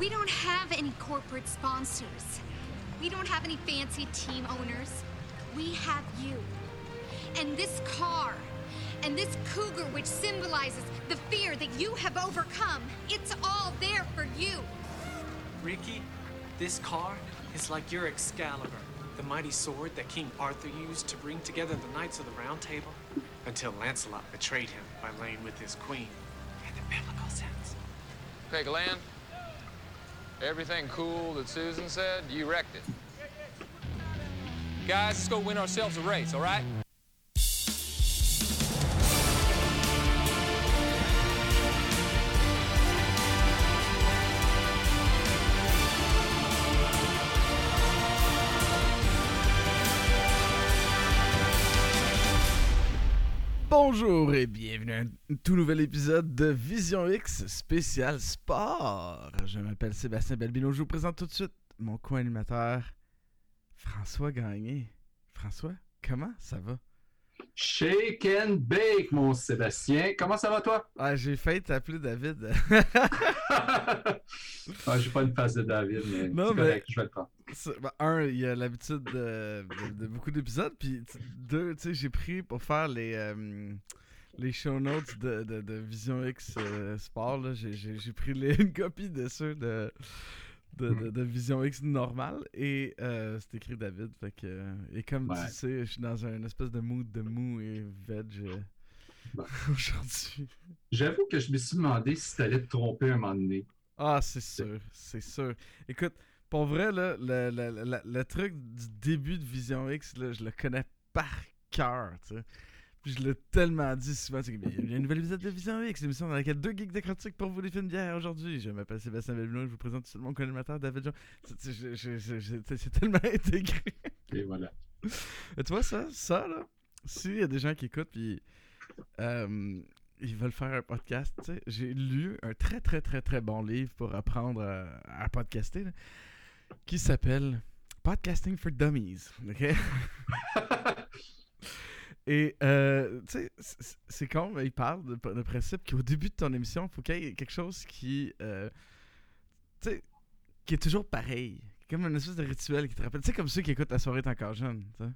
We don't have any corporate sponsors. We don't have any fancy team owners. We have you. And this car. And this cougar, which symbolizes the fear that you have overcome. It's all there for you. Ricky, this car is like your Excalibur, the mighty sword that King Arthur used to bring together the Knights of the Round Table until Lancelot betrayed him by laying with his queen. In the biblical sense. Okay, Glenn. Everything cool that Susan said, you wrecked it. Guys, let's go win ourselves a race, all right? Bonjour et bienvenue à un tout nouvel épisode de Vision X spécial sport. Je m'appelle Sébastien Belbino, je vous présente tout de suite mon co-animateur François Gagné. François, comment ça va? Shake and bake, mon Sébastien. Comment ça va, toi? Ah, j'ai failli t'appeler David. ah, j'ai pas une face de David, mais Non, mais- correct, je vais le prendre. Ben, un, il y a l'habitude de, de- de beaucoup d'épisodes, puis deux, tu sais, j'ai pris pour faire les, euh, les show notes de, de, de Vision X euh, Sport, j'ai- pris les- une copie de ceux de, de, de, de Vision X normal, et euh, c'est écrit David, fait que, euh, et comme Ouais. tu sais, je suis dans un espèce de mood de mou et veg euh, aujourd'hui. J'avoue que je me suis demandé si t'allais te tromper un moment donné. Ah, c'est sûr, c'est sûr. Écoute, pour vrai, là, le, le- le- le truc du début de Vision X, là, je le connais par cœur, tu sais. Puis je l'ai tellement dit souvent, il y a une nouvelle épisode de Vision X, l'émission dans laquelle deux geeks décortiquent pour vous les films d'hier aujourd'hui. Je m'appelle Sébastien Belbino, je vous présente tout mon co-animateur David Jean. C'est tellement intégré. Et voilà. Mais tu vois ça, ça là, s'il y a des gens qui écoutent puis euh, ils veulent faire un podcast, j'ai lu un très très très très bon livre pour apprendre à, à podcaster là, qui s'appelle Podcasting for Dummies, ok? Et euh, tu sais, c'est- c'est con, mais il parle de, de principe qu'au début de ton émission, il faut qu'il y ait quelque chose qui, euh, tu sais, qui est toujours pareil. Comme une espèce de rituel qui te rappelle. Tu sais, comme ceux qui écoutent La soirée est encore jeune. tu sais.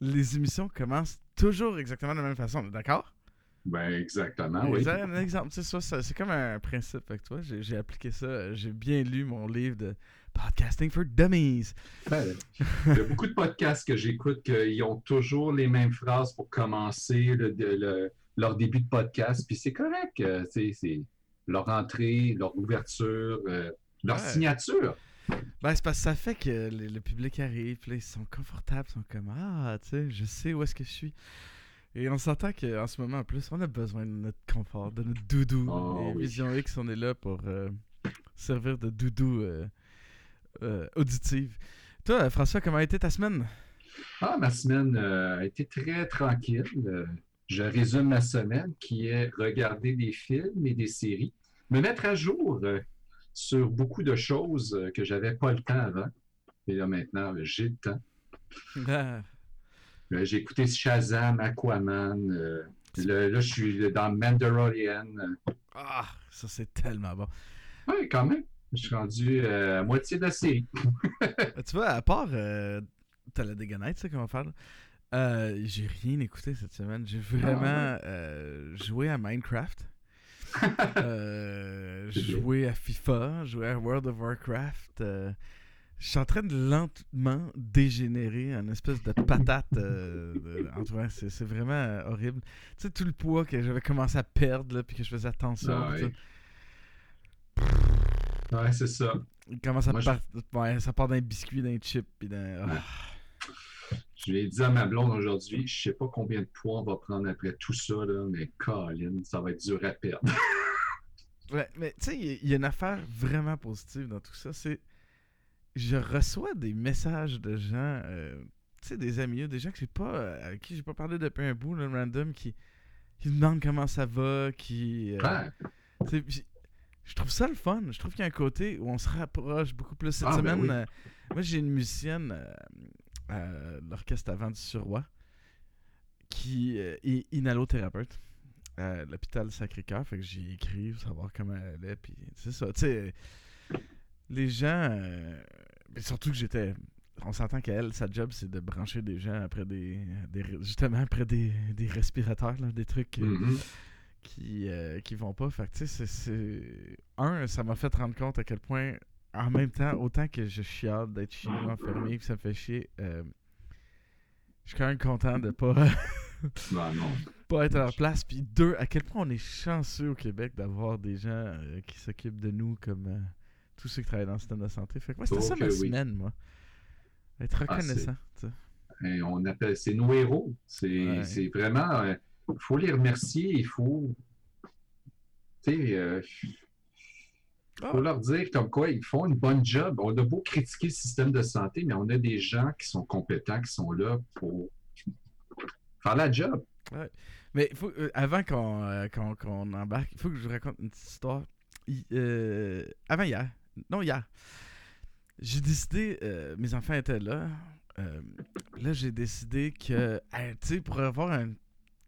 Les émissions commencent toujours exactement de la même façon. D'accord? Ben, exactement, oui. Exact, un exemple. C'est ça, c'est comme un principe. Fait que toi, j'ai appliqué ça. J'ai bien lu mon livre de Podcasting for Dummies. Ben, il y a beaucoup de podcasts que j'écoute qui ont toujours les mêmes phrases pour commencer le- le- leur début de podcast. Puis c'est correct. euh, c'est leur entrée, leur ouverture, euh, leur Ouais. signature. Ben, c'est parce que ça fait que le, le public arrive, puis là, ils sont confortables, ils sont comme Ah, tu sais, je sais où est-ce que je suis. Et on s'entend qu'en ce moment, en plus, on a besoin de notre confort, de notre doudou. Oh, Et oui. Vision X, on est là pour euh, servir de doudou euh, euh, auditive. Toi, François, comment a été ta semaine? Ah, ma semaine euh, a été très tranquille. Euh, je résume ma semaine qui est regarder des films et des séries, me mettre à jour sur beaucoup de choses que j'avais pas le temps avant. Et là maintenant, euh, j'ai le temps. Ah, Euh, j'ai écouté Shazam, Aquaman. euh, le- là, je suis dans Mandalorian. Ah, ça, c'est tellement bon. Oui, quand même. Je suis rendu euh, à moitié de la série. Euh, tu vois, à part euh, t'as la dégonette, ça qu'on va faire, euh, j'ai rien écouté cette semaine. J'ai vraiment euh, joué à Minecraft. euh, joué à FIFA, joué à World of Warcraft. euh, je suis en train de lentement dégénérer en espèce de patate. euh, de- en c'est c'est vraiment euh, horrible. Tu sais, tout le poids que j'avais commencé à perdre, là, puis que je faisais attention. Ah ouais. c'est ça. Moi, je- part- ouais, ça part d'un biscuit, d'un chip, puis d'un. Ouais. Je l'ai dit à ma blonde aujourd'hui, je sais pas combien de poids on va prendre après tout ça, là, mais Colin, ça va être dur à perdre. Ouais, mais tu sais, il y a- il y, a une affaire vraiment positive dans tout ça. C'est. Je reçois des messages de gens, euh, tu sais, des amis, des gens que j'ai pas, euh, à qui j'ai pas parlé depuis un bout, là, random, qui, qui me demandent comment ça va, qui. euh, Ouais. Je trouve ça le fun. Je trouve qu'il y a un côté où on se rapproche beaucoup plus. Cette Ah, ben semaine, oui. euh, moi, j'ai une musicienne euh, à l'Orchestre avant du Surroi qui euh, est inhalothérapeute à l'hôpital Sacré-Cœur. Fait que j'ai écrit pour savoir comment elle est. Puis c'est ça. Tu sais, les gens. euh, mais surtout que j'étais. On s'entend qu'elle, sa job, c'est de brancher des gens après des. des- justement, après des, des respirateurs, là, des trucs. euh, Mhm. Qui, euh, qui vont pas. Fait tu sais, c'est-. Un, ça m'a fait rendre compte à quel point, en même temps, autant que je chiale d'être chez nous enfermé, puis ça me fait chier, euh, je suis quand même content de pas, Ben non. pas être à leur place. Puis deux, à quel point on est chanceux au Québec d'avoir des gens euh, qui s'occupent de nous comme tous ceux qui travaillent dans le système de santé. Fait que moi, c'était Oh ça ma oui. semaine, moi. Être Ah, reconnaissant. tu sais. Et on appelle, c'est nos héros. C'est Ouais. c'est vraiment, il faut les remercier, il faut, tu sais, euh, Ah. faut leur dire comme quoi ils font une bonne job. On a beau critiquer le système de santé, mais on a des gens qui sont compétents, qui sont là pour faire la job. Mais faut, euh, avant qu'on euh, embarque, il faut que je vous raconte une petite histoire. Hi- euh, avant hier, non hier, j'ai décidé, mes enfants étaient là, là j'ai décidé que, tu sais, pour avoir un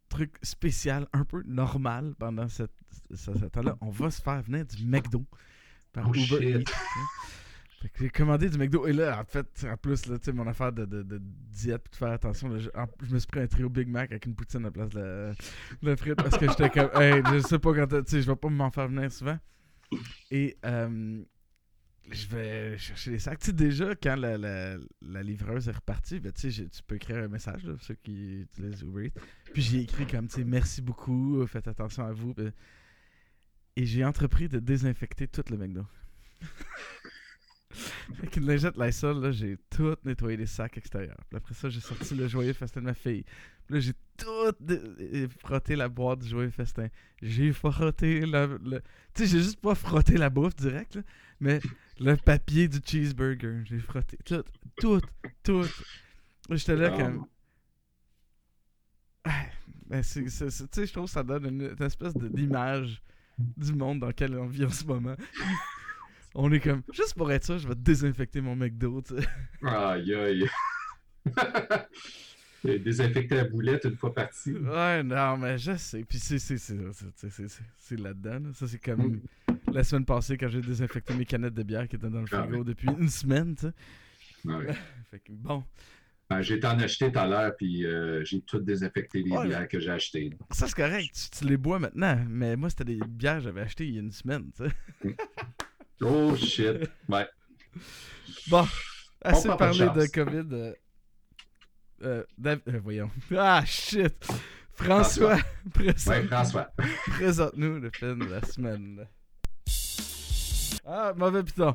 truc spécial, un peu normal pendant cette, ce, ce temps-là, on va se faire venir du McDo par Oh, Uber. Eats. Fait que j'ai commandé du McDo. Et là, en fait, en plus, là, tu sais, mon affaire de, de, de diète, de faire attention, là, je, en- je me suis pris un trio Big Mac avec une poutine à la place de la, de la frite parce que j'étais comme, hey, je sais pas quand, tu sais, je vais pas m'en faire venir souvent. Et euh, je vais chercher les sacs. Tu déjà, quand la, la, la livreuse est repartie, ben, tu sais, tu peux écrire un message, là, pour ceux qui utilisent Uber Eats. Puis j'ai écrit comme, tu sais, merci beaucoup, faites attention à vous. Puis- Et j'ai entrepris de désinfecter tout le McDo. Avec une lingette Lysol, là, j'ai tout nettoyé les sacs extérieurs. Puis après ça, j'ai sorti le joyeux festin de ma fille. Là, j'ai tout frotté la boîte du joyeux festin. J'ai frotté la... le- Tu sais, j'ai juste pas frotté la bouffe direct, là, mais le papier du cheeseburger. J'ai frotté tout, tout, tout. J'étais là Ah. comme... Ah, ben, tu sais, je trouve que ça donne une, une espèce d'image du monde dans lequel on vit en ce moment. On est comme, juste pour être sûr, je vais désinfecter mon McDo, tu sais. Aïe, aïe. Et Désinfecter la boulette une fois parti. Ouais, non, mais je sais. Puis c'est, là-dedans. là. Ça, c'est comme la semaine passée quand j'ai désinfecté mes canettes de bière qui étaient dans le Ah frigo ouais. depuis une semaine, tu sais. Ouais. Fait que bon, Ben, j'ai été en acheter tout à l'heure, puis euh, j'ai tout désinfecté les Ouais. bières que j'ai achetées. ça c'est correct. Tu, tu les bois maintenant. Mais moi, c'était des bières que j'avais achetées il y a une semaine, tu sais. Oh shit. Ouais. Bon, assez de parlé de. COVID. euh, euh, Dav- euh, voyons. Ah, shit! François, présente- Ouais, François. présente-nous le film de la semaine. Ah, mauvais piton.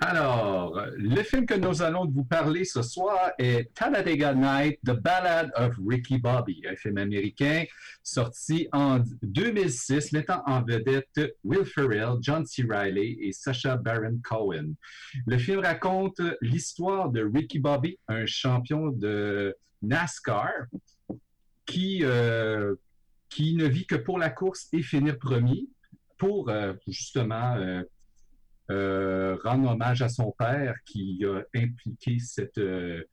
Alors, le film que nous allons vous parler ce soir est Talladega Night, The Ballad of Ricky Bobby, un film américain sorti en 2006, mettant en vedette Will Ferrell, John C. Reilly et Sacha Baron Cohen. Le film raconte l'histoire de Ricky Bobby, un champion de NASCAR qui, euh, ne vit que pour la course et finir premier pour euh, justement euh, euh, rendre hommage à son père qui a impliqué cette, euh,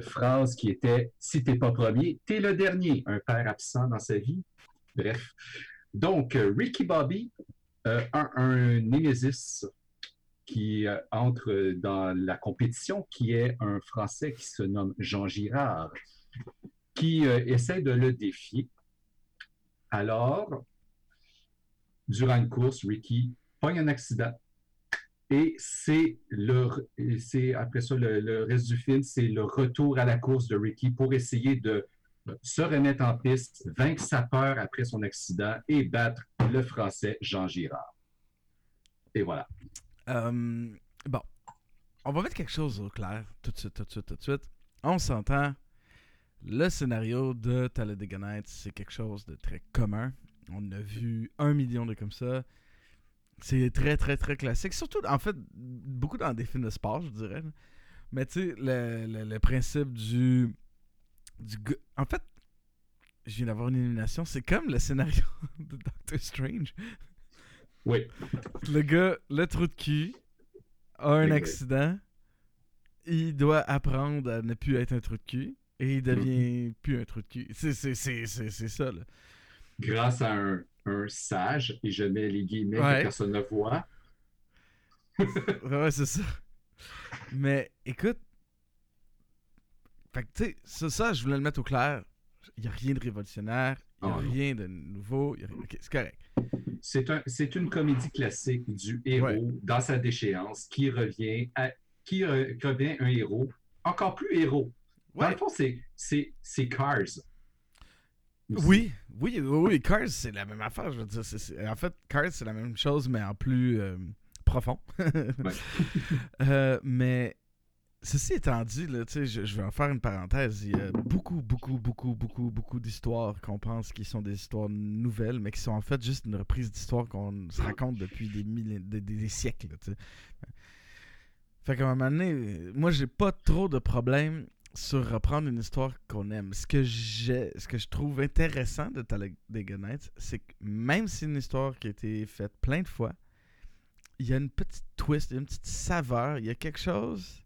phrase qui était Si t'es pas premier, t'es le dernier. Un père absent dans sa vie. Bref. Donc, euh, Ricky Bobby euh, a un némésis qui euh, entre dans la compétition, qui est un Français qui se nomme Jean Girard, qui essaie de le défier. Alors, durant une course, Ricky pogne un accident et c'est le, et c'est après ça, le, reste du film, c'est le retour à la course de Ricky pour essayer de se remettre en piste, vaincre sa peur après son accident et battre le Français Jean Girard. Et voilà. Euh, bon, on va mettre quelque chose au clair tout de suite, tout de suite, tout de suite. On s'entend. Le scénario de Talladega Nights, c'est quelque chose de très commun. On a vu un million de comme ça. C'est très, très, très classique. Surtout, en fait, beaucoup dans des films de sport, je dirais. Mais tu sais, le, le- le principe du, du... En fait, je viens d'avoir une illumination. C'est comme le scénario de Doctor Strange. Oui. Le gars, le trou de cul, a un accident. Il doit apprendre à ne plus être un trou de cul. et il devient plus un trou de cul. C'est ça, là. Grâce à un, un sage, et je mets les guillemets Ouais. que personne ne voit. Ouais, c'est ça. Mais écoute, fait que tu sais, ça, ça, je voulais le mettre au clair. Il n'y a rien de révolutionnaire, il n'y a Ah, rien de nouveau. a c'est correct. C'est un, c'est une comédie classique du héros Ouais. dans sa déchéance qui revient à qui re- revient un héros encore plus héros. Dans le fond, c'est Cars. Aussi. Oui, oui, oui, Cars, c'est la même affaire. Je veux dire, en fait, Cars, c'est la même chose, mais en plus euh, profond. Euh, mais ceci étant dit, là, je, je vais en faire une parenthèse. Il y a beaucoup, beaucoup, beaucoup, beaucoup, beaucoup d'histoires qu'on pense qui sont des histoires nouvelles, mais qui sont en fait juste une reprise d'histoires qu'on se raconte depuis des, millé- des, des- des siècles. là. Fait qu'à un moment donné, moi, j'ai pas trop de problème sur reprendre une histoire qu'on aime. Ce que j'ai, ce que je trouve intéressant de Talladega Nights, c'est que même si c'est une histoire qui a été faite plein de fois, il y a une petite twist, une petite saveur, il y a quelque chose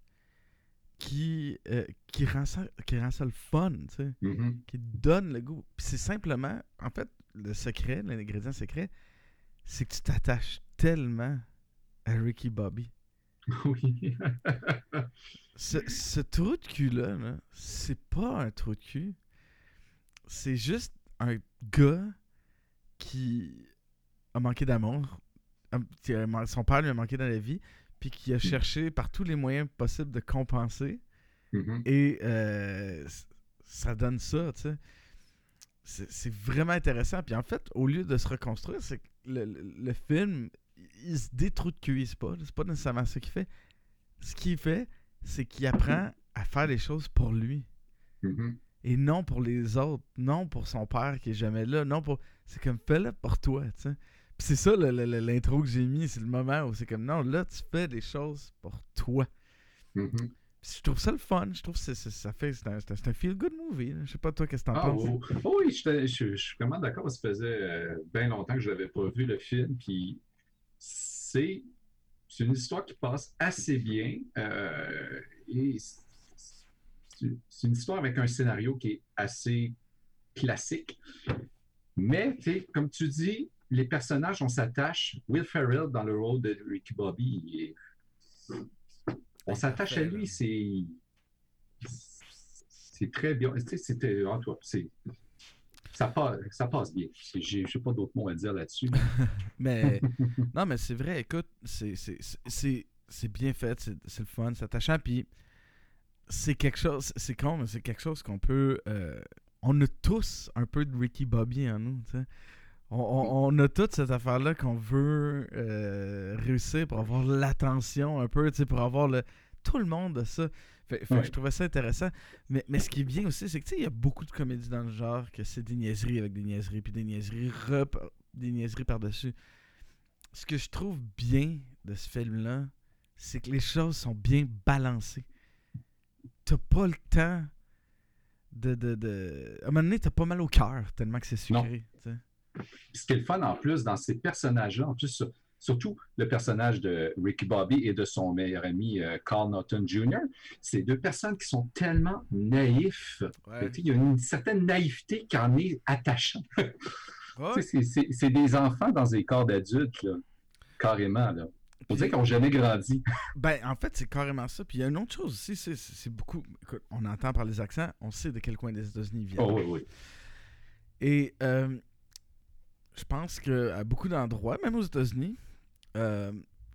qui, euh, qui, rend ça, qui rend ça le fun, tu sais, Mhm. qui donne le goût. Puis c'est simplement, en fait, le secret, l'ingrédient secret, c'est que tu t'attaches tellement à Ricky Bobby. Oui. Ce, ce trou de cul-là, là, c'est pas un trou de cul. C'est juste un gars qui a manqué d'amour. Man- Son père lui a manqué dans la vie. Puis qui a cherché par tous les moyens possibles de compenser. Mhm. Et euh, ça donne ça, tu sais. C'est vraiment intéressant. Puis en fait, au lieu de se reconstruire, c'est le- le film, il se détruit pas. C'est pas nécessairement ce qu'il fait. Ce qu'il fait, c'est qu'il apprend à faire les choses pour lui. Mhm. Et non pour les autres. Non pour son père qui est jamais là. Non pour. C'est comme fais-le pour toi, tu sais. Puis c'est ça l'intro que j'ai mis. C'est le moment où c'est comme non, là, tu fais des choses pour toi. Mhm. Puis je trouve ça le fun. Je trouve que ça fait. C'est un, c'est un- feel-good movie. là. Je sais pas toi, qu'est-ce que t'en Ah, penses. oh, oh oui, je, je- je suis vraiment d'accord. Ça faisait bien longtemps que je n'avais pas vu le film. Puis c'est une histoire qui passe assez bien. euh, et c'est une histoire avec un scénario qui est assez classique. Mais, comme tu dis, les personnages, on s'attache. Will Ferrell, dans le rôle de Ricky Bobby, est- on s'attache à lui. C'est très bien. C'était. en tout cas, c'est- Ça passe, ça passe bien. J'ai j'ai pas d'autres mots à dire là-dessus. Mais non, mais c'est vrai, écoute, c'est- bien fait, c'est c'est le fun, c'est attachant, puis c'est quelque chose, c'est con, mais c'est quelque chose qu'on peut. euh, on a tous un peu de Ricky Bobby en nous, tu sais. On, on- on a toute cette affaire-là qu'on veut euh, réussir pour avoir l'attention un peu, tu sais, pour avoir le. Tout le monde a ça. Fait, fait que Ouais. je trouvais ça intéressant. Mais, mais ce qui est bien aussi, c'est que tu sais, il y a beaucoup de comédies dans le genre que c'est des niaiseries avec des niaiseries, puis des niaiseries, rep- des niaiseries par-dessus. Ce que je trouve bien de ce film-là, c'est que les choses sont bien balancées. T'as pas le temps de, de, de... À un moment donné, t'as pas mal au cœur tellement que c'est sucré. ce qui est le fun en plus dans ces personnages-là, en plus, surtout le personnage de Ricky Bobby et de son meilleur ami euh, Carl Norton Jr., c'est deux personnes qui sont tellement naïfs. Ouais. Il y a une certaine naïveté qui en est attachante. Ouais. C'est- des enfants dans des corps d'adultes, carrément. Là. On dirait qu'ils n'ont jamais grandi. Ben, en fait, c'est carrément ça. Puis il y a une autre chose aussi, c'est- beaucoup... Écoute, on entend par les accents, on sait de quel coin des États-Unis ils viennent. Oh, oui, oui. Et euh, je pense qu'à beaucoup d'endroits, même aux États-Unis, euh,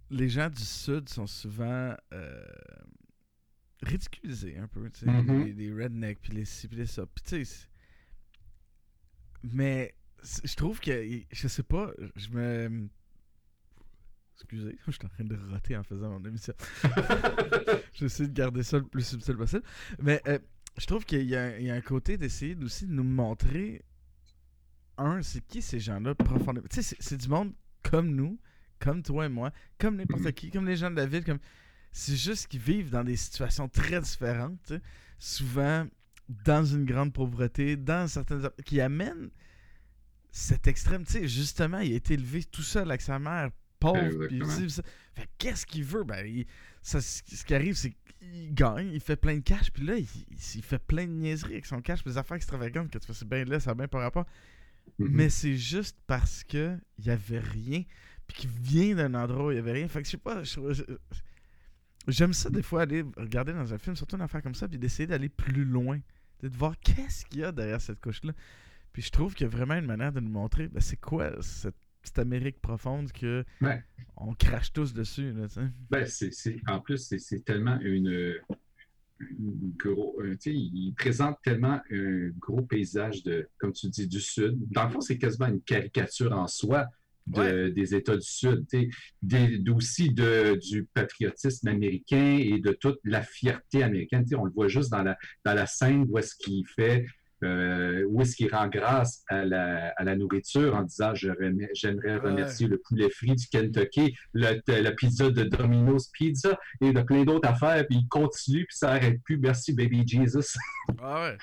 les gens du Sud sont souvent euh, ridiculisés un peu. tu sais, les, les rednecks, puis les ci, puis les ça. Puis mais je trouve que, je sais pas, je me... Excusez, je suis en train de roter en faisant mon émission. J'essaie de garder ça le plus subtil possible. Mais euh, je trouve qu'il y, a un- il y a un côté d'essayer aussi de nous montrer, un, c'est qui ces gens-là profondément. Tu sais, c'est- c'est du monde comme nous, comme toi et moi, comme n'importe qui, comme les gens de la ville. comme C'est juste qu'ils vivent dans des situations très différentes, souvent dans une grande pauvreté, dans certaines. qui amènent cet extrême. Tu sais, justement, il a été élevé tout seul avec sa mère, pauvre. puis Fait qu'est-ce qu'il veut? Ben, il- ça, ce qui arrive, c'est il gagne, il fait plein de cash, puis là, il, il fait plein de niaiseries avec son cash, puis des affaires extravagantes que tu fais, c'est bien là, ça a bien pas rapport. Mhm. Mais c'est juste parce que il y avait rien, puis qu'il vient d'un endroit où il y avait rien. Fait que je sais pas, je trouve- je- j'aime ça des fois aller regarder dans un film, surtout une affaire comme ça, puis d'essayer d'aller plus loin, de voir qu'est-ce qu'il y a derrière cette couche-là. Puis je trouve qu'il y a vraiment une manière de nous montrer, ben, c'est quoi cette Amérique profonde que on crache tous dessus, là. Ben, c'est, en plus, c'est, tellement une, une gros, euh, il présente tellement un gros paysage de, comme tu dis, du Sud. Dans le fond, c'est quasiment une caricature en soi de- Ouais. des États du Sud, des- aussi de, du patriotisme américain et de toute la fierté américaine. Tu sais, on le voit juste dans la, dans la scène où est-ce qu'il fait, euh, où est-ce qu'il rend grâce à la, à la nourriture en disant j'aimerais Ouais. remercier le poulet frit du Kentucky, le, la pizza de Domino's Pizza et de plein d'autres affaires. Puis il continue, puis ça n'arrête plus. Merci, baby Jesus. Ah ouais.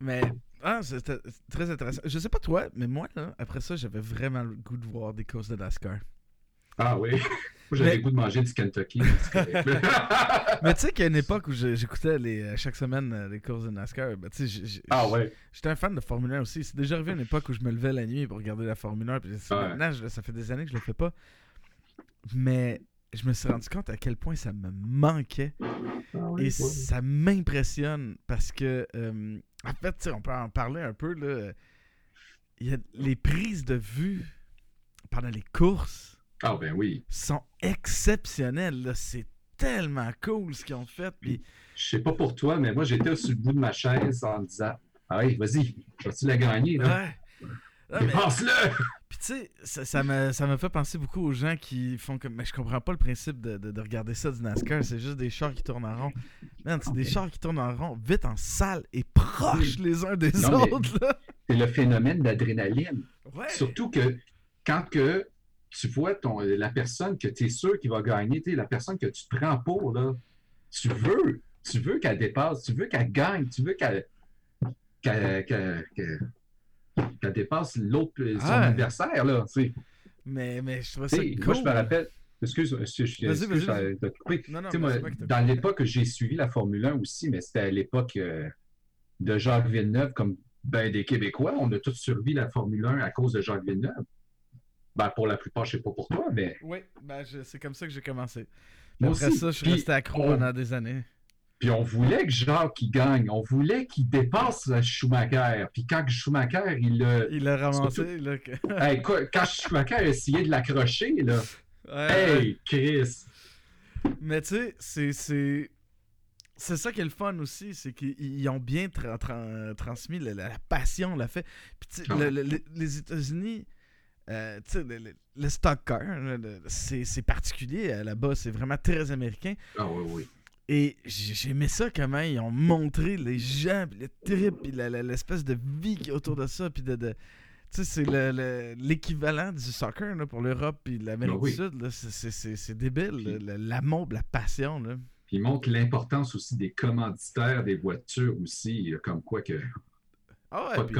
Mais ah, c'était très intéressant. Je sais pas toi, mais moi, là, après ça, j'avais vraiment le goût de voir des courses de NASCAR. Ah oui. J'avais Mais- le goût de manger du Kentucky. mais tu sais qu'il y a une époque où j'écoutais les, euh, chaque semaine euh, les courses de NASCAR. Ben, ah ouais. J'étais un fan de Formule 1 aussi. C'est déjà arrivé une époque où je me levais la nuit pour regarder la Formule 1. Puis c'est- Ouais. maintenant, je- ça fait des années que je le fais pas. Mais je me suis rendu compte à quel point ça me manquait. Ah Et ça m'impressionne parce que, euh, en fait, tu sais, on peut en parler un peu. Là. Il y a les prises de vue pendant les courses Ah ben oui. sont exceptionnelles. C'est tellement cool ce qu'ils ont fait. Puis, Je sais pas pour toi, mais moi, j'étais sur le bout de ma chaise en me disant Ah oui, vas-y, vas-tu la gagner? Là? ouais. Ah, mais- Dépasse-le! Puis tu sais, ça, ça me, ça me fait penser beaucoup aux gens qui font comme. Mais je comprends pas le principe de, de- de regarder ça du NASCAR. C'est juste des chars qui tournent en rond. Man, c'est des chars qui tournent en rond, vite en salle et proches les uns des Non, autres. C'est le phénomène d'adrénaline. Ouais. Surtout que quand que tu vois ton, la personne que tu es sûr qu'il va gagner, la personne que tu te prends pour, là, tu veux, tu veux qu'elle dépasse, tu veux qu'elle gagne, tu veux qu'elle qu'elle- qu'elle- qu'elle dépasse l'autre, son Ah. adversaire, là. tu sais. Mais, mais je trouve ça cool. Moi, je me rappelle. Excuse, excuse, je Vas-y, excuse, vas-y. je coupé. Non, non, moi, dans l'époque que j'ai suivi la Formule 1 aussi, mais c'était à l'époque euh, de Jacques Villeneuve, comme ben, des Québécois. On a tous survécu la Formule 1 à cause de Jacques Villeneuve. Ben, pour la plupart, je ne sais pas pour toi, mais Oui, ben je- c'est comme ça que j'ai commencé. Moi Après aussi. ça, je suis resté accro on- pendant des années. Puis on voulait que Jacques il gagne. On voulait qu'il dépasse Schumacher. Puis quand Schumacher, il a. Il l'a ramassé, là. que- Hey, quoi, quand Schumacher a essayé de l'accrocher, là. Ouais, Hey, Chris! Mais tu sais, c'est. c'est... Ça qui est le fun aussi, c'est qu'ils ils ont bien tra- tra- transmis la, la- la passion, la fait. Puis tu sais, Ah. le- le- le- les États-Unis, euh, tu sais, le, le- le stock car, c'est particulier là-bas, c'est vraiment très américain. Ah oui, oui. Et j'ai j'ai aimé ça comment ils ont montré les gens, puis le trip, puis l'espèce de vie qui est autour de ça, puis de... de- tu sais, c'est le- le- l'équivalent du soccer là, pour l'Europe puis l'Amérique oui. du Sud. C'est- débile, l'amour, la passion. Là. Puis il montre l'importance aussi des commanditaires des voitures aussi, comme quoi que. Ah ouais, pas de.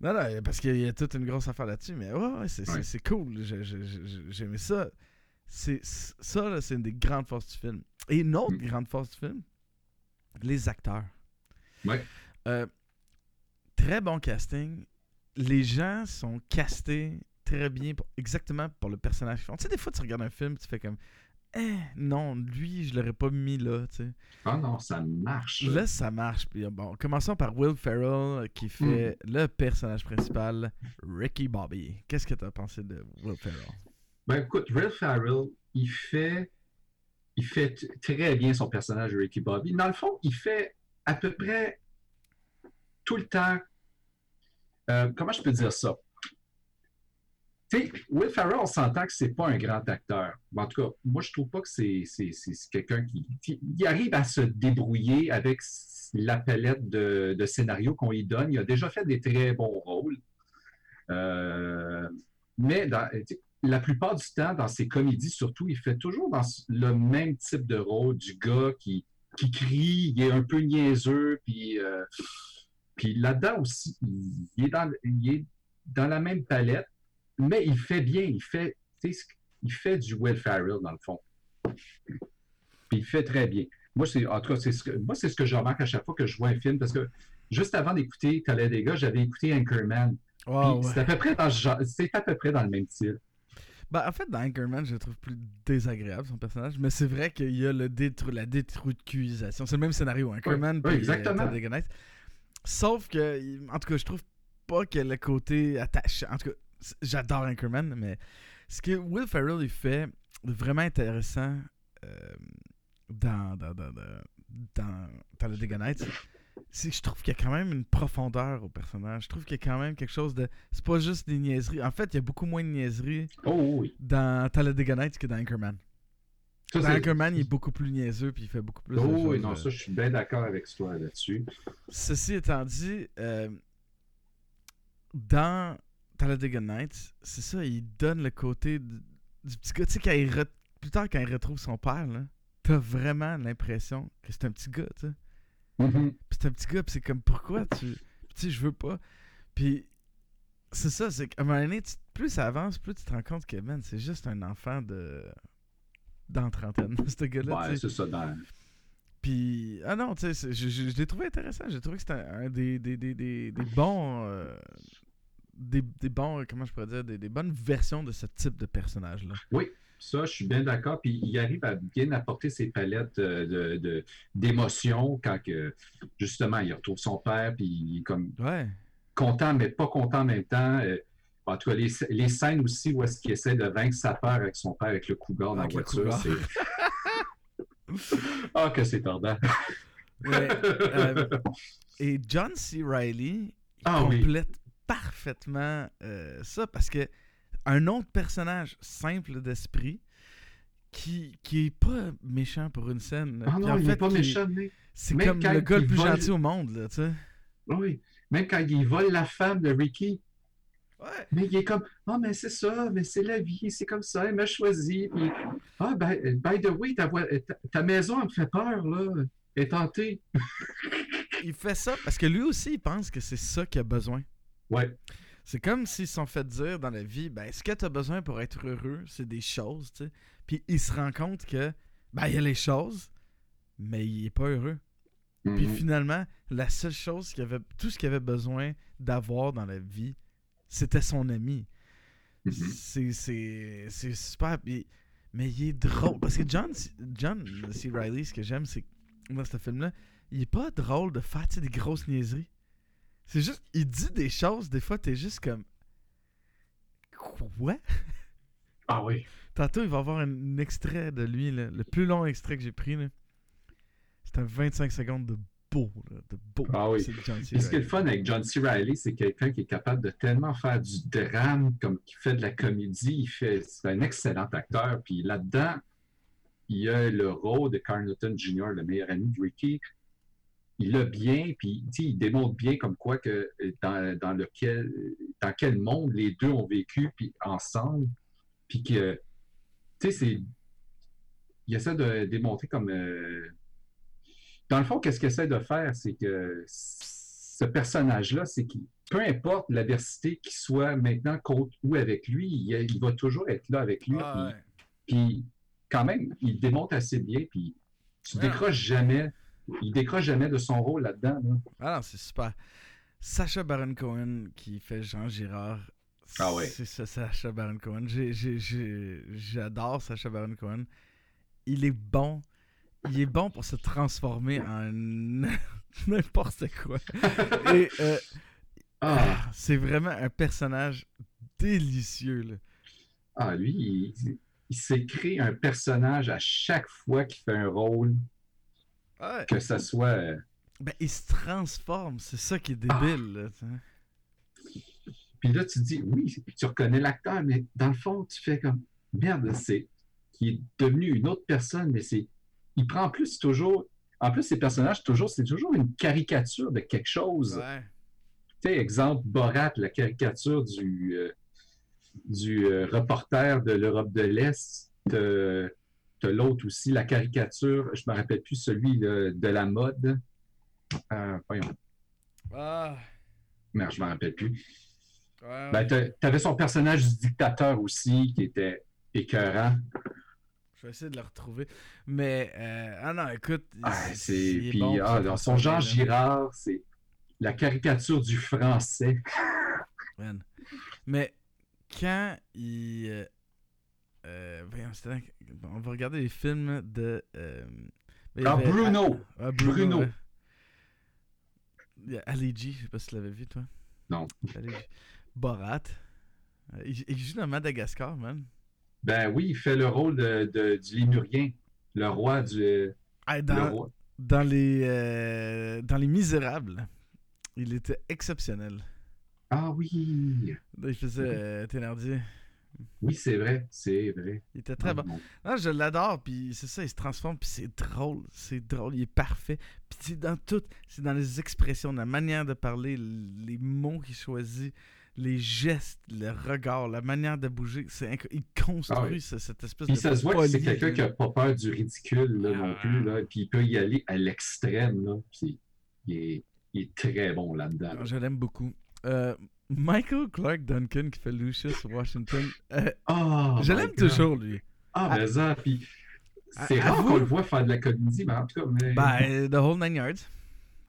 Non, non, parce qu'il y a toute une grosse affaire là-dessus, mais ouais, ouais, c'est Ouais. cool. Je- je- je- J'ai aimé ça. C'est ça, c'est une des grandes forces du film. Et une autre Mm. grande force du film, les acteurs. Ouais. Euh, très bon casting. Les gens sont castés très bien, pour- exactement pour le personnage qu'ils font. Tu sais, des fois, tu regardes un film, tu fais comme, eh, non, lui, je l'aurais pas mis là, tu sais. Ah non, ça marche. Là, ça marche. Bon, commençons par Will Ferrell qui fait le personnage principal, Ricky Bobby. Qu'est-ce que tu as pensé de Will Ferrell? Ben écoute, Will Farrell, il fait, il fait très bien son personnage de Ricky Bobby. Dans le fond, il fait à peu près tout le temps. euh, comment je peux dire ça? Will Farrell, on s'entend que c'est pas un grand acteur. En tout cas, moi, je trouve pas que c'est quelqu'un qui, Il arrive à se débrouiller avec la palette de, scénarios qu'on lui donne. Il a déjà fait des très bons rôles. Euh, mais dans- la plupart du temps, dans ses comédies, surtout, il fait toujours dans le même type de rôle du gars qui, qui crie, il est un peu niaiseux, puis, euh, puis là-dedans aussi, il, est dans, il est dans la même palette, mais il fait bien, il fait, il fait du Will Ferrell dans le fond. Puis il fait très bien. Moi, c'est, en tout cas, c'est ce que, moi, c'est ce que je remarque à chaque fois que je vois un film, parce que juste avant d'écouter Talladega, j'avais écouté Anchorman. Ouais, ouais. C'est à peu près dans, c'est à peu près dans le même style. Ben, en fait, dans Anchorman, je le trouve plus désagréable, son personnage. Mais c'est vrai qu'il y a le détru la détruisation. C'est le même scénario, Anchorman. Puis, ouais, exactement. euh. Sauf que, en tout cas, je trouve pas que le côté attachant. En tout cas, j'adore Anchorman, mais ce que Will Ferrell il fait vraiment intéressant euh, dans, dans, dans, dans, dans c'est que je trouve qu'il y a quand même une profondeur au personnage. Je trouve qu'il y a quand même quelque chose de. C'est pas juste des niaiseries. En fait, il y a beaucoup moins de niaiseries Oh oui. dans Talladega Nights que dans Anchorman. Ça, Dans Anchorman, il est beaucoup plus niaiseux puis il fait beaucoup plus de Oh choses. oui, non, euh. ça, je suis bien d'accord avec toi là-dessus. Ceci étant dit, euh, dans Talladega Nights, c'est ça, il donne le côté du, du petit gars. Tu sais, quand il re- plus tard, quand il retrouve son père, là, t'as vraiment l'impression que c'est un petit gars, tu sais. Mhm. Puis c'est un petit gars, puis c'est comme pourquoi tu. Tu je veux pas. Puis c'est ça, c'est qu'à un moment donné, tu- plus ça avance, plus tu te rends compte que, man, c'est juste un enfant de. dans trentaine, ce gars-là. Ouais, c'est ça. Dans... Puis, ah non, tu sais, je, je, je l'ai trouvé intéressant. J'ai trouvé que c'était un, un des, des, des, des, des bons. euh, des, des bons, euh, comment je pourrais dire, des, des bonnes versions de ce type de personnage-là. Ça, je suis bien d'accord. Puis il arrive à bien apporter ses palettes euh, de, de- d'émotions quand que, justement il retrouve son père, puis il est comme Ouais. content, mais pas content en même temps. Euh, en tout cas, les, les scènes aussi où est-ce qu'il essaie de vaincre sa peur avec son père, avec le cougar dans Avec la voiture, c'est... ah, que c'est tordant. Euh, et John C. Reilly il Ah oui. complète parfaitement euh, ça parce que un autre personnage simple d'esprit qui, qui est pas méchant pour une scène. Ah non, en il fait, pas qui- méchant, mais... C'est comme le gars le plus vole- gentil au monde, là, tu sais. Oui, même quand il vole la femme de Ricky, Ouais. mais il est comme Ah, mais c'est ça, mais c'est la vie, c'est comme ça, elle m'a choisi. Puis, ah, ben, by the way, ta, ta, ta maison, elle me fait peur, là. Elle est tentée. Il fait ça parce que lui aussi, il pense que c'est ça qu'il a besoin. Ouais. C'est comme s'ils se sont fait dire dans la vie, ben, ce que tu as besoin pour être heureux, c'est des choses, tu sais. Puis il se rend compte que, ben, il y a les choses, mais il est pas heureux. Puis Mhm. finalement, la seule chose qu'il avait, tout ce qu'il avait besoin d'avoir dans la vie, c'était son ami. Mhm. C'est, c'est, c'est super. puis- mais il est drôle. Parce que John, John C. Reilly, ce que j'aime, c'est que dans ce film-là, il est pas drôle de faire des grosses niaiseries. C'est juste, il dit des choses, des fois, t'es juste comme. Quoi? Ah oui. Tantôt, il va y avoir un extrait de lui, là, le plus long extrait que j'ai pris. C'est un 25 secondes de beau, là, de beau. Ah oui. Ce qui est le fun avec John C. Reilly, c'est quelqu'un qui est capable de tellement faire du drame comme qui fait de la comédie. Il fait, c'est un excellent acteur. Puis là-dedans, il y a le rôle de Carl Newton Jr., le meilleur ami de Ricky. Il l'a bien, puis il démontre bien comme quoi que euh, dans, dans lequel dans quel monde les deux ont vécu puis ensemble. Puis que tu sais, c'est. Il essaie de démontrer comme euh, dans le fond, qu'est-ce qu'il essaie de faire, c'est que ce personnage-là, c'est qu'il, peu importe l'adversité qu'il soit maintenant contre ou avec lui, il, il va toujours être là avec lui. Ah, ouais. puis, quand même, il démontre assez bien, puis tu Ouais. décroches jamais, il décroche jamais de son rôle là-dedans. là. Ah non, c'est super. Sacha Baron Cohen qui fait Jean Girard. Ah ouais. C'est ça, Sacha Baron Cohen. J'adore Sacha Baron Cohen. Il est bon. Il est bon pour se transformer en n'importe quoi. Et euh, Ah, c'est vraiment un personnage délicieux. Là. ah, lui, il, il s'est créé un personnage à chaque fois qu'il fait un rôle, que ça soit. euh, Ben, il se transforme. C'est ça qui est débile. là. Puis là, tu te dis, oui, tu reconnais l'acteur, mais dans le fond, tu fais comme, merde, c'est qui est devenu une autre personne, mais c'est. Il prend en plus toujours. En plus, ces personnages, toujours, c'est toujours une caricature de quelque chose. Ouais. Tu sais, exemple, Borat, la caricature du, euh, du euh, reporter de l'Europe de l'Est. L'autre aussi, la caricature, je me rappelle plus celui de la mode. Euh, voyons, Ah. merde, je me rappelle plus. Ouais, Ben, t'a- t'avais son personnage du dictateur aussi qui était écœurant. Je vais essayer de le retrouver. Mais, euh, ah non, écoute. Ah, c'est... Puis, bon, ah, dans son là. Girard, c'est la caricature du français. Man. Mais quand il. Euh, On va regarder les films de. euh, Ah, Bruno! Ah, Bruno. ouais. Il y a Ali G, je sais pas si tu l'avais vu, toi. Non. Borat. Euh, Il, il joue dans Madagascar, man. Ben oui, il fait le rôle de, de- du Lémurien, le roi du... Ah, le roi. dans, les, euh, dans Les Misérables, il était exceptionnel. Ah oui! Il faisait Thénardier. Oui, c'est vrai, c'est vrai. Il était très bon. Non, je l'adore, puis c'est ça, il se transforme, puis c'est drôle, c'est drôle, il est parfait. Puis c'est dans tout, c'est dans les expressions, la manière de parler, les mots qu'il choisit, les gestes, le regard, la manière de bouger, c'est il construit Ah oui. ce- cette espèce Puis de ça se voit que c'est quelqu'un qui n'a pas peur du ridicule là, non Ah. plus. Là. Puis il peut y aller à l'extrême. Là. Puis il est, il est très bon là-dedans. là. Je l'aime beaucoup. Euh, Michael Clark Duncan qui fait Lucius Washington, euh, Ah, je l'aime toujours lui. Ah, mais ça, puis c'est rare qu'on le voit faire de la comédie, mais en tout cas, mais... Ben, euh, The Whole Nine Yards.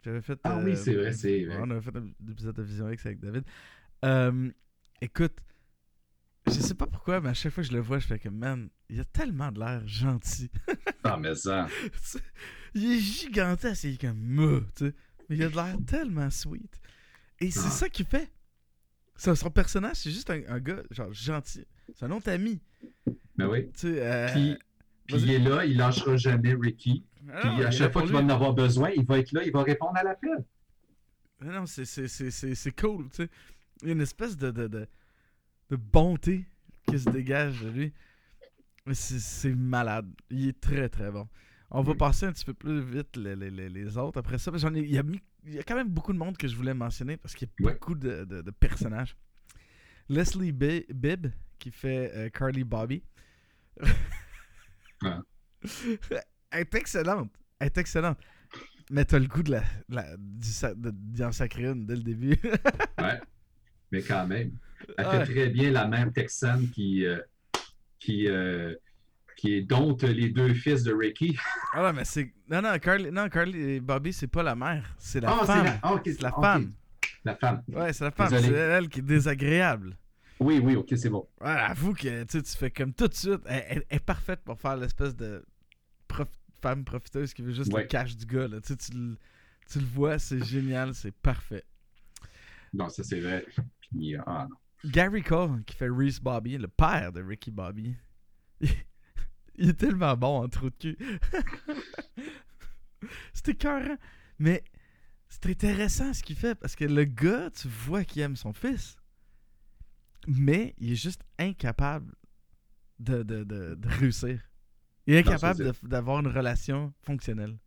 J'avais fait. Ah oui, c'est vrai, c'est vrai. On avait fait un épisode de Vision X avec David. Euh, écoute, je sais pas pourquoi, mais à chaque fois que je le vois, je fais que, man, il a tellement de l'air gentil. Ah, mais ça... il est gigantesque, il est comme, tu sais. Mais il a de l'air tellement sweet. Et c'est Ah. ça qu'il fait. Ça, son personnage, c'est juste un, un gars, genre, gentil. C'est un autre ami. Ben oui. Tu sais, euh, Puis, puis il est là, il lâchera jamais Ricky. ah Puis non, à chaque fois qu'il va en avoir besoin, il va être là, il va répondre à l'appel. Mais non, c'est, c'est, c'est, c'est, c'est cool, tu sais. Il y a une espèce de, de, de, de bonté qui se dégage de lui. Mais c'est, c'est malade. Il est très très bon. On va Mm. passer un petit peu plus vite les, les, les, les autres. Après ça, j'en ai, il, y a mis- il y a quand même beaucoup de monde que je voulais mentionner parce qu'il y a Ouais. beaucoup de, de, de personnages. Leslie Bi- Bibb qui fait euh, Carly Bobby. Ah. Elle est excellente. Elle est excellente. Mais t'as le goût de la, la, du sacrer une dès le début. Ouais. Mais quand même. Elle Ouais. fait très bien la mère texane qui, euh, qui, euh, qui dompte les deux fils de Ricky. ah ouais, mais c'est. Non, non, Carly, non, Carly et Bobby, c'est pas la mère. C'est la c'est femme. la- c'est la ok. femme. La femme. Ouais, c'est la femme. C'est elle qui est désagréable. Oui, oui, ok, c'est bon. Ouais, avoue que tu fais comme tout de suite. Elle, elle- elle est parfaite pour faire l'espèce de prof- femme profiteuse qui veut juste Ouais. le cash du gars. Là. Tu, tu, le- tu le vois, c'est génial, c'est parfait. Non, ça c'est vrai. Puis, ah non. Gary Cole qui fait Reese Bobby, le père de Ricky Bobby. Il est tellement bon en trou de cul. c'est écœurant. Mais c'est intéressant ce qu'il fait parce que le gars, tu vois qu'il aime son fils. Mais il est juste incapable de, de, de, de réussir. Il est incapable d'avoir une relation fonctionnelle.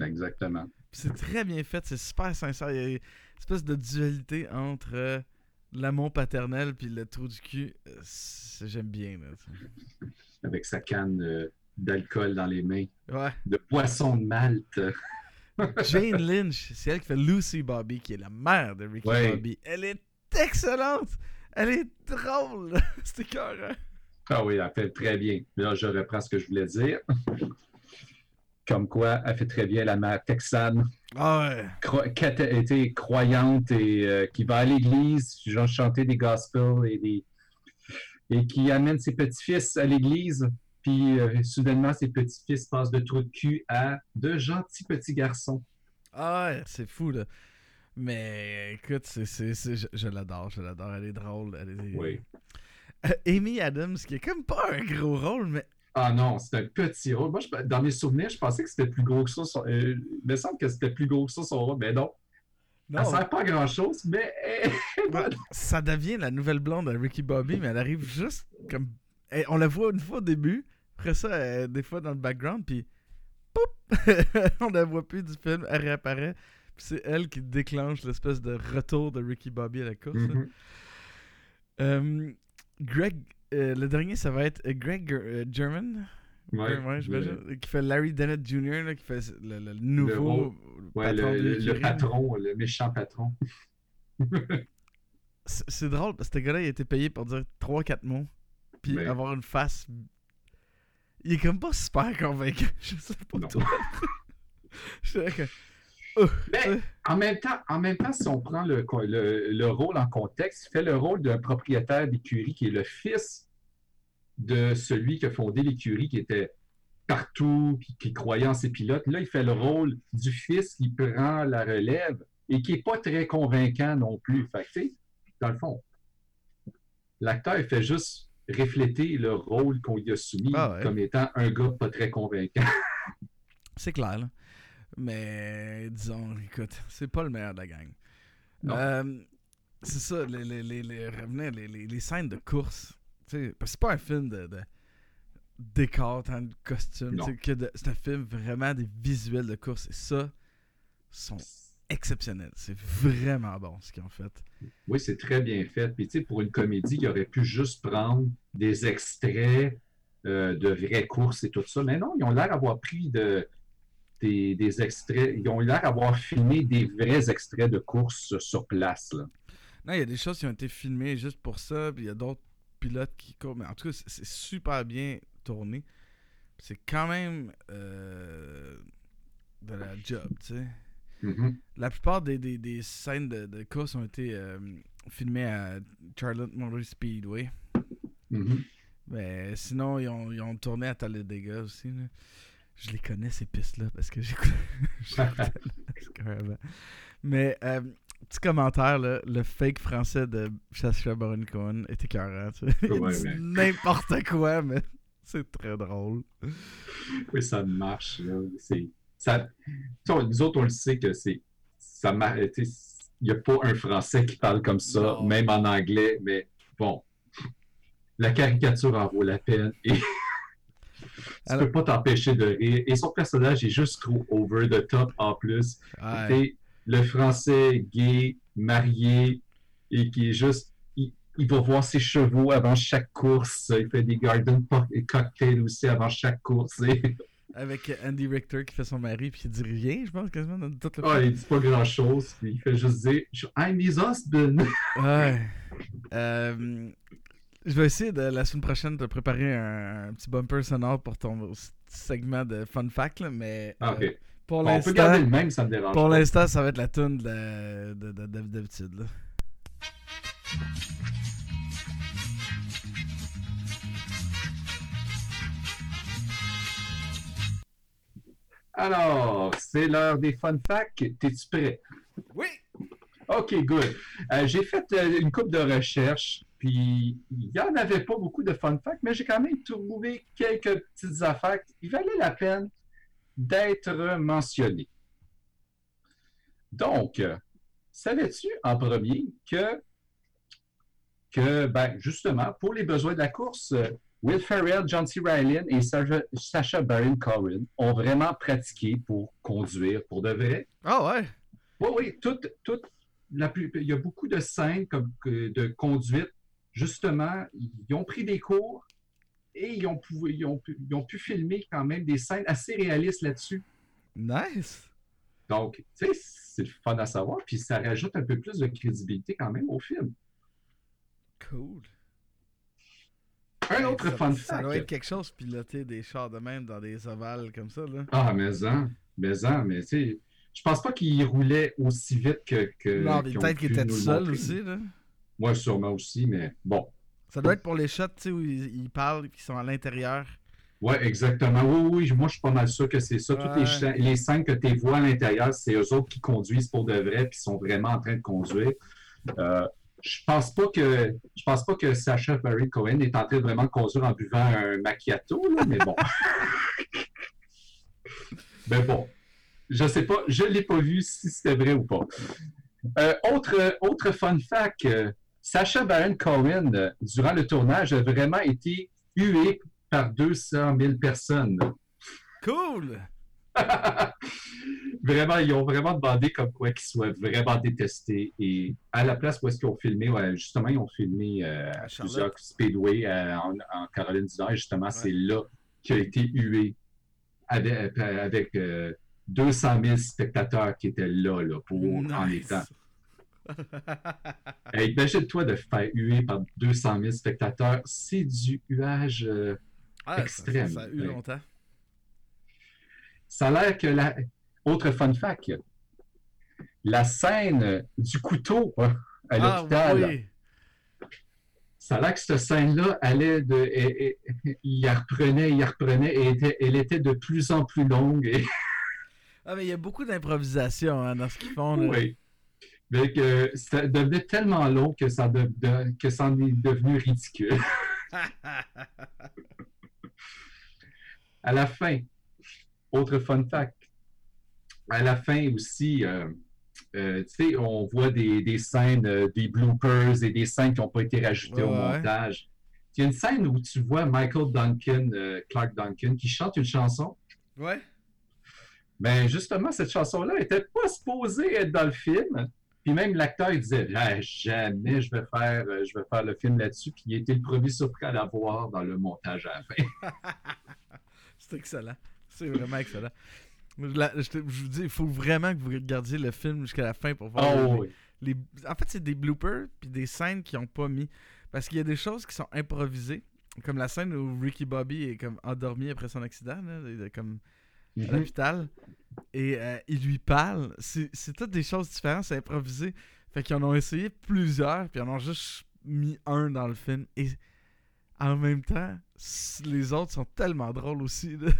Exactement. C'est très bien fait, c'est super sincère. Il y a une espèce de dualité entre l'amour paternel puis le trou du cul. J'aime bien. Là. Avec sa canne euh, d'alcool dans les mains. ouais. De poisson de Malte. Jane Lynch, c'est elle qui fait Lucy Bobby, qui est la mère de Ricky Ouais. Bobby. Elle est excellente! Elle est drôle! c'est écœurant. Ah oui, elle fait très bien. Là, je reprends ce que je voulais dire. Comme quoi, elle fait très bien la mère texane, Ah ouais. cro- été croyante et euh, qui va à l'église, genre chanter des gospels et des et qui amène ses petits-fils à l'église. Puis euh, soudainement, ses petits-fils passent de trou de cul à de gentils petits garçons. Ah ouais, c'est fou là. Mais écoute, c'est- je, je l'adore, je l'adore. Elle est drôle. Elle est... Oui. Euh, Amy Adams, qui est comme pas un gros rôle, mais Ah non, c'est un petit rôle. Moi, je- dans mes souvenirs, je pensais que c'était plus gros que ça. son- euh, il me semble que c'était plus gros que ça son rôle, mais non. non, Elle sert pas grand-chose, mais ça devient la nouvelle blonde à Ricky Bobby, mais elle arrive juste comme. On la voit une fois au début, après ça, elle des fois dans le background, puis. Poup! on la voit plus du film, elle réapparaît, puis c'est elle qui déclenche l'espèce de retour de Ricky Bobby à la course. Mhm. Euh, Greg. Euh, le dernier, ça va être euh, Greg euh, German. Ouais, Ouais, le- j'imagine, Qui fait Larry Dennett Jr., là, qui fait le, le nouveau ouais, patron le, le- le patron, le méchant patron. C'est drôle parce que ce gars-là, il a été payé pour dire 3-4 mots. Puis avoir une face. il est comme pas super convaincant. Je sais pas Non. toi. Je que. Mais sais. en même temps, en même temps, si on prend le, le, le rôle en contexte, il fait le rôle d'un propriétaire d'écurie qui est le fils de celui qui a fondé l'écurie, qui était partout, qui croyait en ses pilotes. Là, il fait le rôle du fils qui prend la relève et qui n'est pas très convaincant non plus. Fait que, dans le fond, l'acteur, il fait juste refléter le rôle qu'on lui a soumis Ah ouais. comme étant un gars pas très convaincant. C'est clair, là. Mais disons, écoute, c'est pas le meilleur de la gang. Non. Euh, c'est ça, les, les, les, les, revenez, les, les, les scènes de course. Parce que c'est pas un film de, de décor, tant de costumes. C'est un film vraiment des visuels de course. Et ça, sont exceptionnels. C'est vraiment bon ce qu'ils ont fait. Oui, c'est très bien fait. Puis, tu sais, pour une comédie, il aurait pu juste prendre des extraits euh, de vraies courses et tout ça. Mais non, ils ont l'air d'avoir pris de, des, des extraits. Ils ont l'air d'avoir filmé des vrais extraits de courses sur place. Là. Non, il y a des choses qui ont été filmées juste pour ça, puis il y a d'autres pilotes qui courent. Mais en tout cas, c'est- super bien tourné. C'est quand même euh, de la job, tu sais. Mhm. La plupart des, des, des scènes de, de course ont été euh, filmées à Charlotte Motor Speedway. Mhm. Mais sinon, ils ont, ils ont tourné à Talladega aussi. là. Je les connais, ces pistes-là, parce que j'écoute avant. Mais, euh, petit commentaire, là, le fake français de Sacha Baron Cohen était écœurant. Ouais, mais- n'importe quoi, mais c'est très drôle. Oui, ça marche. là. Ça, nous autres, on le sait que c'est. Ça Il n'y a pas un Français qui parle comme ça, Non. même en anglais, mais bon. La caricature en vaut la peine et tu Alors- peux pas t'empêcher de rire. Et son personnage est juste trop over the top en plus. Ouais. Le français gay, marié, et qui est juste. Il, il va voir ses chevaux avant chaque course. Il fait des garden et cocktails aussi avant chaque course. Et- Avec Andy Richter qui fait son mari, puis il dit rien, je pense, quasiment, dans tout le Ah, film. il dit pas grand chose. Il fait juste dire I'm his husband. Ouais. Euh, je vais essayer de la semaine prochaine de préparer un, un petit bumper sonore pour ton segment de fun fact, là, mais Ah, euh, pour Bon, on peut garder l'instant, le même, ça me dérange. pour l'instant, ça va être la tune de, de, de- de- d'habitude. Alors, c'est l'heure des fun facts. T'es-tu prêt? Oui. OK, good. Euh, j'ai fait euh, une coupe de recherches, puis il n'y en avait pas beaucoup de fun facts, mais j'ai quand même trouvé quelques petites affaires qui valaient la peine d'être mentionnées. Donc, euh, savais-tu en premier que, que ben, justement, pour les besoins de la course, euh, Will Ferrell, John C. Ryland et Sacha, Sacha Baron Cohen ont vraiment pratiqué pour conduire pour de vrai? Ah ouais? Oui, oui, toute, toute la plus, il y a beaucoup de scènes comme, de conduite. Justement, ils ont pris des cours et ils ont, pu, ils, ont pu, ils ont pu filmer quand même des scènes assez réalistes là-dessus. Nice. Donc, tu sais, c'est le fun à savoir. Puis ça rajoute un peu plus de crédibilité quand même au film. Cool. Un autre ça, fun Ça fact. doit être quelque chose, piloter des chars de même dans des ovales comme ça. Là. Ah, mais en, mais en, mais tu sais, je pense pas qu'il roulait aussi vite que. que non, mais qu'ils peut-être qu'il pu était nous tout le seul montrer. aussi. Là. Moi, sûrement aussi, mais bon. Ça doit être pour les shots tu sais, où ils, ils parlent qui sont à l'intérieur. Oui, exactement. Oui, oui, moi, je suis pas mal sûr que c'est ça. Toutes les, les scènes que tu vois à l'intérieur, c'est eux autres qui conduisent pour de vrai, puis sont vraiment en train de conduire. Euh, je pense pas que je pense pas que Sacha Baron Cohen est en train de vraiment conduire en buvant un macchiato, là, mais bon. mais bon, je sais pas, je l'ai pas vu si c'était vrai ou pas. Euh, autre, autre fun fact, euh, Sacha Baron Cohen, euh, durant le tournage, a vraiment été hué par 200 000 personnes. Cool! vraiment, ils ont vraiment demandé comme quoi qu'ils soient vraiment détestés. Et à la place où est-ce qu'ils ont filmé, ouais, justement, ils ont filmé euh, À plusieurs Speedway euh, en, en Caroline du Nord. Et justement, c'est là qu'il a été hué avec, avec, euh, 200 000 spectateurs qui étaient là, là pour, en étant. Imagine-toi de faire huer par 200 000 spectateurs. C'est du huage. euh, Ah, ça- extrême. Ça, a eu longtemps. Ça a l'air que la. Autre fun fact, la scène du couteau hein, à Ah, l'hôpital, oui. ça a l'air que cette scène-là allait de. et- et- il la reprenait, il la reprenait, et était- elle était de plus en plus longue. Et, Ah, mais il y a beaucoup d'improvisation hein, dans ce qu'ils font. Là. oui. Mais que ça devenait tellement long que ça, de- de- que ça en est devenu ridicule. À la fin, autre fun fact, à la fin aussi, euh, euh, tu sais, on voit des, des scènes, euh, des bloopers et des scènes qui n'ont pas été rajoutées au montage. Il y a une scène où tu vois Michael Duncan, euh, Clark Duncan, qui chante une chanson. ouais. Mais justement, cette chanson-là n'était pas supposée être dans le film. Puis même l'acteur, il disait Ah, jamais je vais faire euh, je vais faire le film là-dessus. Puis il était le premier surpris à la voir dans le montage à la fin. C'est excellent. C'est vraiment excellent. La- je, te- je vous dis, il faut vraiment que vous regardiez le film jusqu'à la fin pour voir. les- oui. les- en fait, c'est des bloopers puis des scènes qu'ils ont pas mis. Parce qu'il y a des choses qui sont improvisées. Comme la scène où Ricky Bobby est comme endormi après son accident, là, il comme à Mhm. l'hôpital. Et euh, il lui parle. C'est c'est toutes des choses différentes, c'est improvisé. Fait qu'ils en ont essayé plusieurs, puis ils en ont juste mis un dans le film. Et en même temps, les autres sont tellement drôles aussi. là.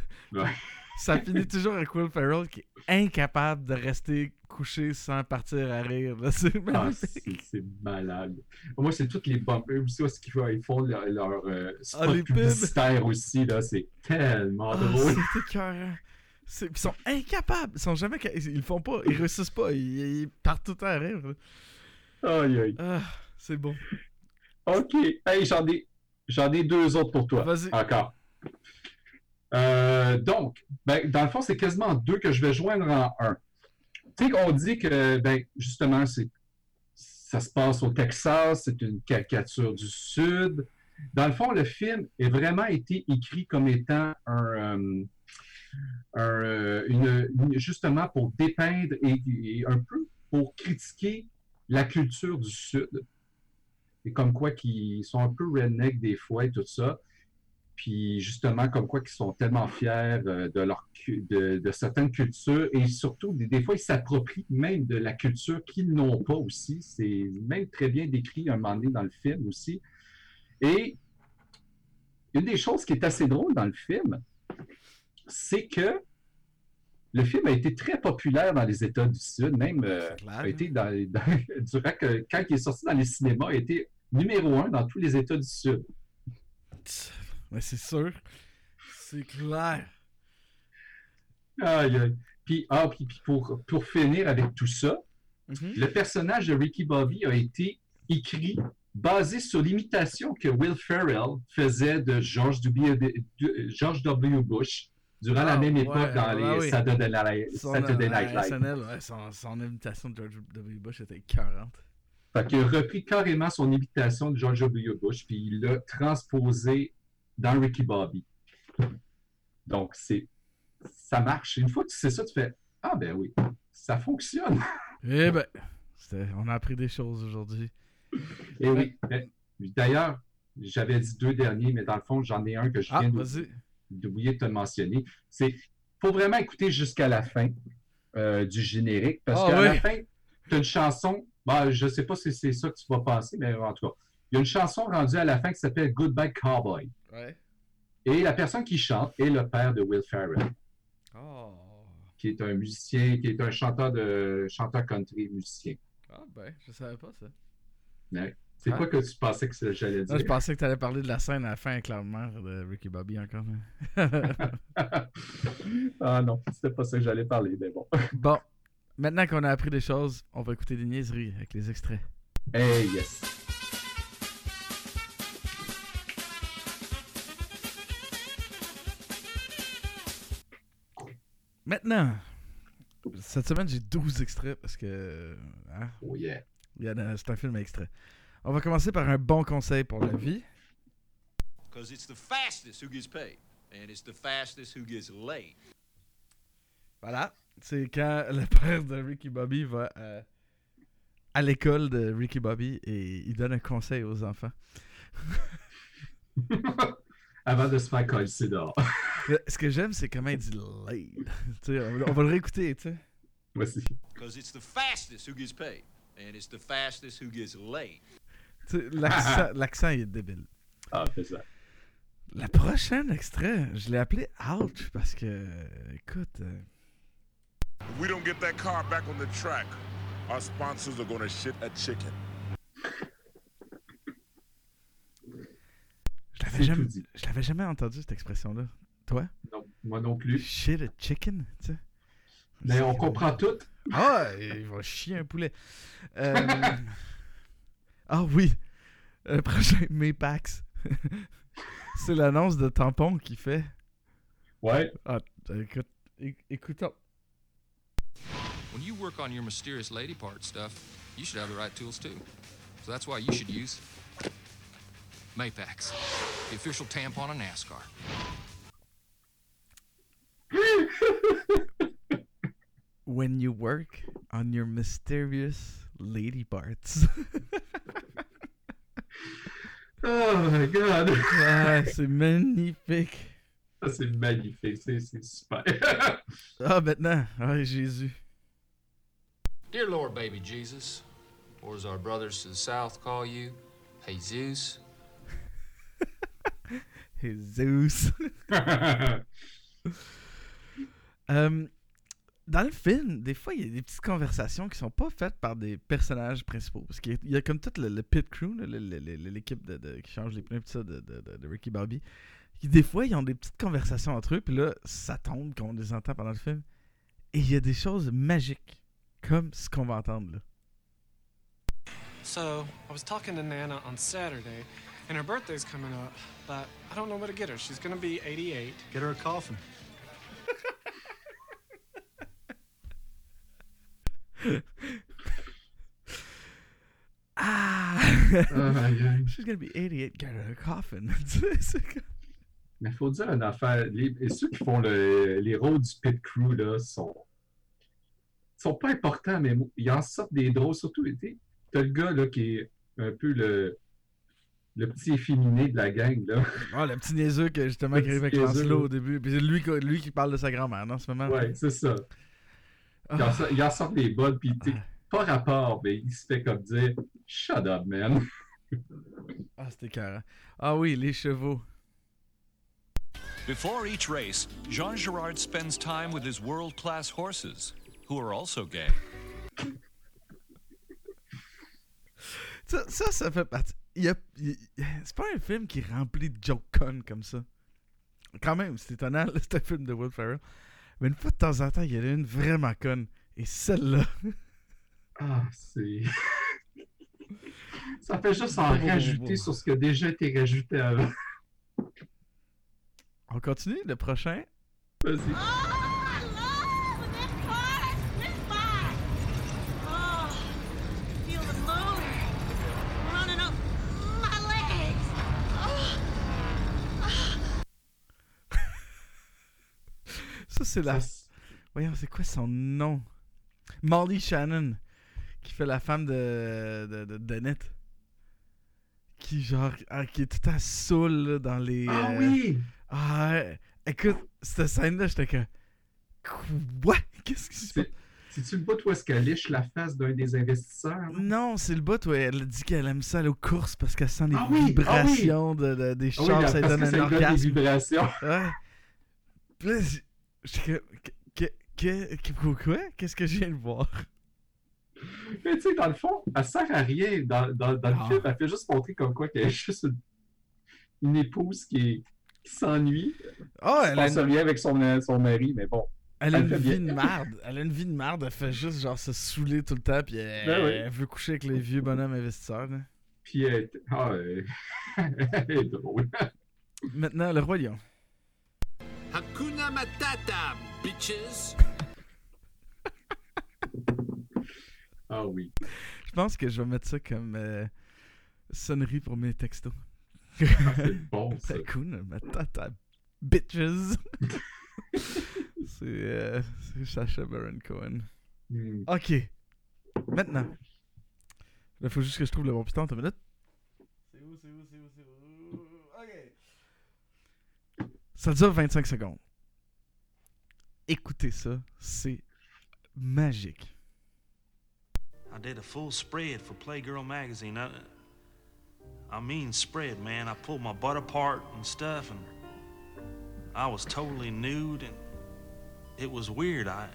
Ouais. Ça finit toujours avec Will Ferrell qui est incapable de rester couché sans partir à rire. C'est Ah, c'est malade. Moi, c'est toutes les bumpers aussi, ce qu'ils font, ils font leur, leur euh, spot Ah, publicitaire aussi, là, c'est tellement Ah, drôle. C'est- Ils sont incapables. Ils sont jamais. Ils le font pas. Ils réussissent pas. Ils, ils partent tout à là. Aïe, aïe. Ah, c'est bon. OK. Hey, j'en ai, j'en ai deux autres pour toi. Vas-y. Encore. Euh, donc, ben, dans le fond, c'est quasiment deux que je vais joindre en un. Tu sais qu'on dit que, ben, justement, c'est, ça se passe au Texas, c'est une caricature du Sud. Dans le fond, le film a vraiment été écrit comme étant un, euh, euh, justement pour dépeindre et, un peu pour critiquer la culture du Sud. Et comme quoi qu'ils sont un peu redneck des fois et tout ça. Puis justement, comme quoi qu'ils sont tellement fiers euh, de, certaines cultures et surtout, des, des fois, ils s'approprient même de la culture qu'ils n'ont pas aussi. C'est même très bien décrit un moment donné dans le film aussi. Et une des choses qui est assez drôle dans le film, c'est que le film a été très populaire dans les États du Sud, même euh, a été dans, dans- durant que, quand il est sorti dans les cinémas, a été numéro un dans tous les États du Sud. C'est sûr. C'est clair. Aïe, aïe. Puis, ah, puis, puis pour, pour finir avec tout ça, Mhm. le personnage de Ricky Bobby a été écrit basé sur l'imitation que Will Ferrell faisait de George W. de- George W. Bush durant la Ah, même ouais, époque dans ah les oui. Saturday Night, Son, Saturday euh, Night à Live. SNL, ouais, son, son imitation de George W. Bush était écœurante. Fait qu'il a repris carrément son imitation de George W. Bush, puis il l'a transposé dans Ricky Bobby. Donc, c'est ça marche. Une fois que tu sais ça, tu fais Ah ben oui, ça fonctionne. Eh ben, on a appris des choses aujourd'hui. Et oui. Ben, D'ailleurs, j'avais dit deux derniers, mais dans le fond, j'en ai un que je Ah, viens de- d'oublier de te mentionner. C'est faut vraiment écouter jusqu'à la fin euh, du générique, parce Ah qu'à oui. la fin, tu as une chanson. Bah, je sais pas si c'est ça que tu vas penser, mais en tout cas, il y a une chanson rendue à la fin qui s'appelle Goodbye Cowboy. Ouais. Et la personne qui chante est le père de Will Ferrell, Oh. qui est un musicien, qui est un chanteur de chanteur country musicien. Ah ben, je savais pas ça. Ouais. C'est quoi que tu pensais que j'allais Là, je dire? pensais que tu allais parler de la scène à la fin avec la mère de Ricky Bobby encore. ah non, c'était pas ça que j'allais parler, mais bon. bon, maintenant qu'on a appris des choses, on va écouter des niaiseries avec les extraits. Hey, yes. Maintenant, cette semaine, j'ai 12 extraits parce que. hein, Oh yeah. c'est un film à extrait. On va commencer par un bon conseil pour la vie. Because it's the fastest who gets paid, and it's the fastest who gets laid. Voilà. C'est quand le père de Ricky Bobby va euh, à l'école de Ricky Bobby et il donne un conseil aux enfants. avant de se faire coller dehors. Ce que j'aime, c'est comment il dit laid. Tu sais, on, va- on va le réécouter, tu sais. Voici. Because it's the fastest who gets paid, and it's the fastest who gets laid. L'accent, l'accent, il est débile. Ah, fais ça. La prochaine extrait, je l'ai appelé Ouch parce que, écoute, euh, If we don't get that car back on the track, our sponsors are gonna shit a chicken. je l'avais C'est jamais, je l'avais jamais entendu cette expression-là. Toi? Non, moi non plus. Shit a chicken, tu sais. Mais on comprend tout. Ah, il va chier un poulet. Euh, Ah oui, le prochain Maypax. c'est l'annonce de tampon qui fait. Ouais. Ah, écoute, écoutons. When you work on your mysterious lady part stuff, you should have the right tools too. So that's why you should use Mapax, the official tampon of NASCAR. When you work on your mysterious lady parts. Oh my god. ah, c'est magnifique. Ça, c'est magnifique. C'est c'est super. Ah, maintenant. Ah, Jésus. Dear Lord, baby Jesus, or as our brothers to the south call you, Jesus. Jesus. Euh, dans le film, des fois, il y a des petites conversations qui sont pas faites par des personnages principaux. Parce qu'il y y a comme tout le, le pit crew, l'équipe de, de- qui change les pneus, tout ça, de, de, de- de Ricky Bobby. Qui, des fois, ils ont des petites conversations entre eux, puis là, ça tombe quand on les entend pendant le film. Et il y a des choses magiques, comme ce qu'on va entendre là. So, I was talking to Nana on Saturday, and her birthday's coming up, but I don't know what to get her. She's gonna be 88. Get her a coffin. Ah! Oh. She's gonna be 88, get her a coffin. Mais il faut dire une affaire. Les, et ceux qui font le- les rôles du pit crew, là, sont, sont pas importants, mais ils en sortent des drôles. Surtout, tu as le gars, là, qui est un peu le, le petit efféminé de la gang, là. Ah, le petit niaiseux que justement qui arrive avec. Lancelot au début. Puis c'est lui, qui- lui qui parle de sa grand-mère, non, en ce moment? Ouais, c'est ça. Il en sort, il en sort des bonnes, puis pas rapport, mais il se fait comme dire Shut up, man. Ah, c'était carré. Ah oui, les chevaux. Before each race, Jean Girard spends time with his world class horses, who are also gay. Ça, ça, ça fait partie. il y a- il- C'est pas un film qui est rempli de jokes connes comme ça. Quand même, c'est étonnant, c'est un film de Will Ferrell. Mais une fois de temps en temps, il y en a une vraiment conne. Et celle-là. Ah, c'est. ça fait juste en Bon, rajouter bon. sur ce qui a déjà été rajouté avant. On continue, le prochain. Vas-y. Oh, c'est la. Voyons, c'est quoi son nom? Molly Shannon, qui fait la femme de, de, de. Qui, genre, ah, qui est tout à saoul dans les. Ah euh, oui! Ah, ouais. écoute, cette scène-là, j'étais que. Quoi? Qu'est-ce qui se passe? C'est- C'est-tu le bout où est-ce qu'elle liche la face d'un des investisseurs? Non, c'est le bout où elle dit qu'elle aime ça aller aux courses parce qu'elle sent les Ah oui, ah oui. vibrations de, de- des Ah oui, ça donne un donne des orgasme. vibrations. Ouais. Quoi Qu'est-ce que je viens de voir? Mais tu sais, dans le fond, elle sert à rien dans, dans, dans le Ah. film. Elle fait juste montrer comme quoi qu'elle est juste une, une épouse qui, qui s'ennuie. Oh, Elle passe une, avec son, son mari, mais bon. elle a une vie bien. de merde. Elle a une vie de merde. Elle fait juste genre se saouler tout le temps. Puis elle, Ben oui. elle veut coucher avec les vieux bonhommes investisseurs. là. Puis elle, ah, euh, elle est drôle. Maintenant, le Roi Lion. Hakuna Matata, bitches! Ah oui. Je pense que je vais mettre ça comme euh, sonnerie pour mes textos. Ah, c'est bon, ça. Hakuna Matata bitches. c'est euh, c'est Sacha Baron Cohen. Hmm. Ok. Maintenant. Il faut juste que je trouve le bon piton. T'as une minute? C'est où, c'est où, c'est où, c'est où? Ok. Ça dure 25 secondes. Écoutez ça, c'est magique. I did a full spread for Playgirl magazine. I, I mean spread, man. I pulled my butt apart and stuff, and I was totally nude, and it was weird. I,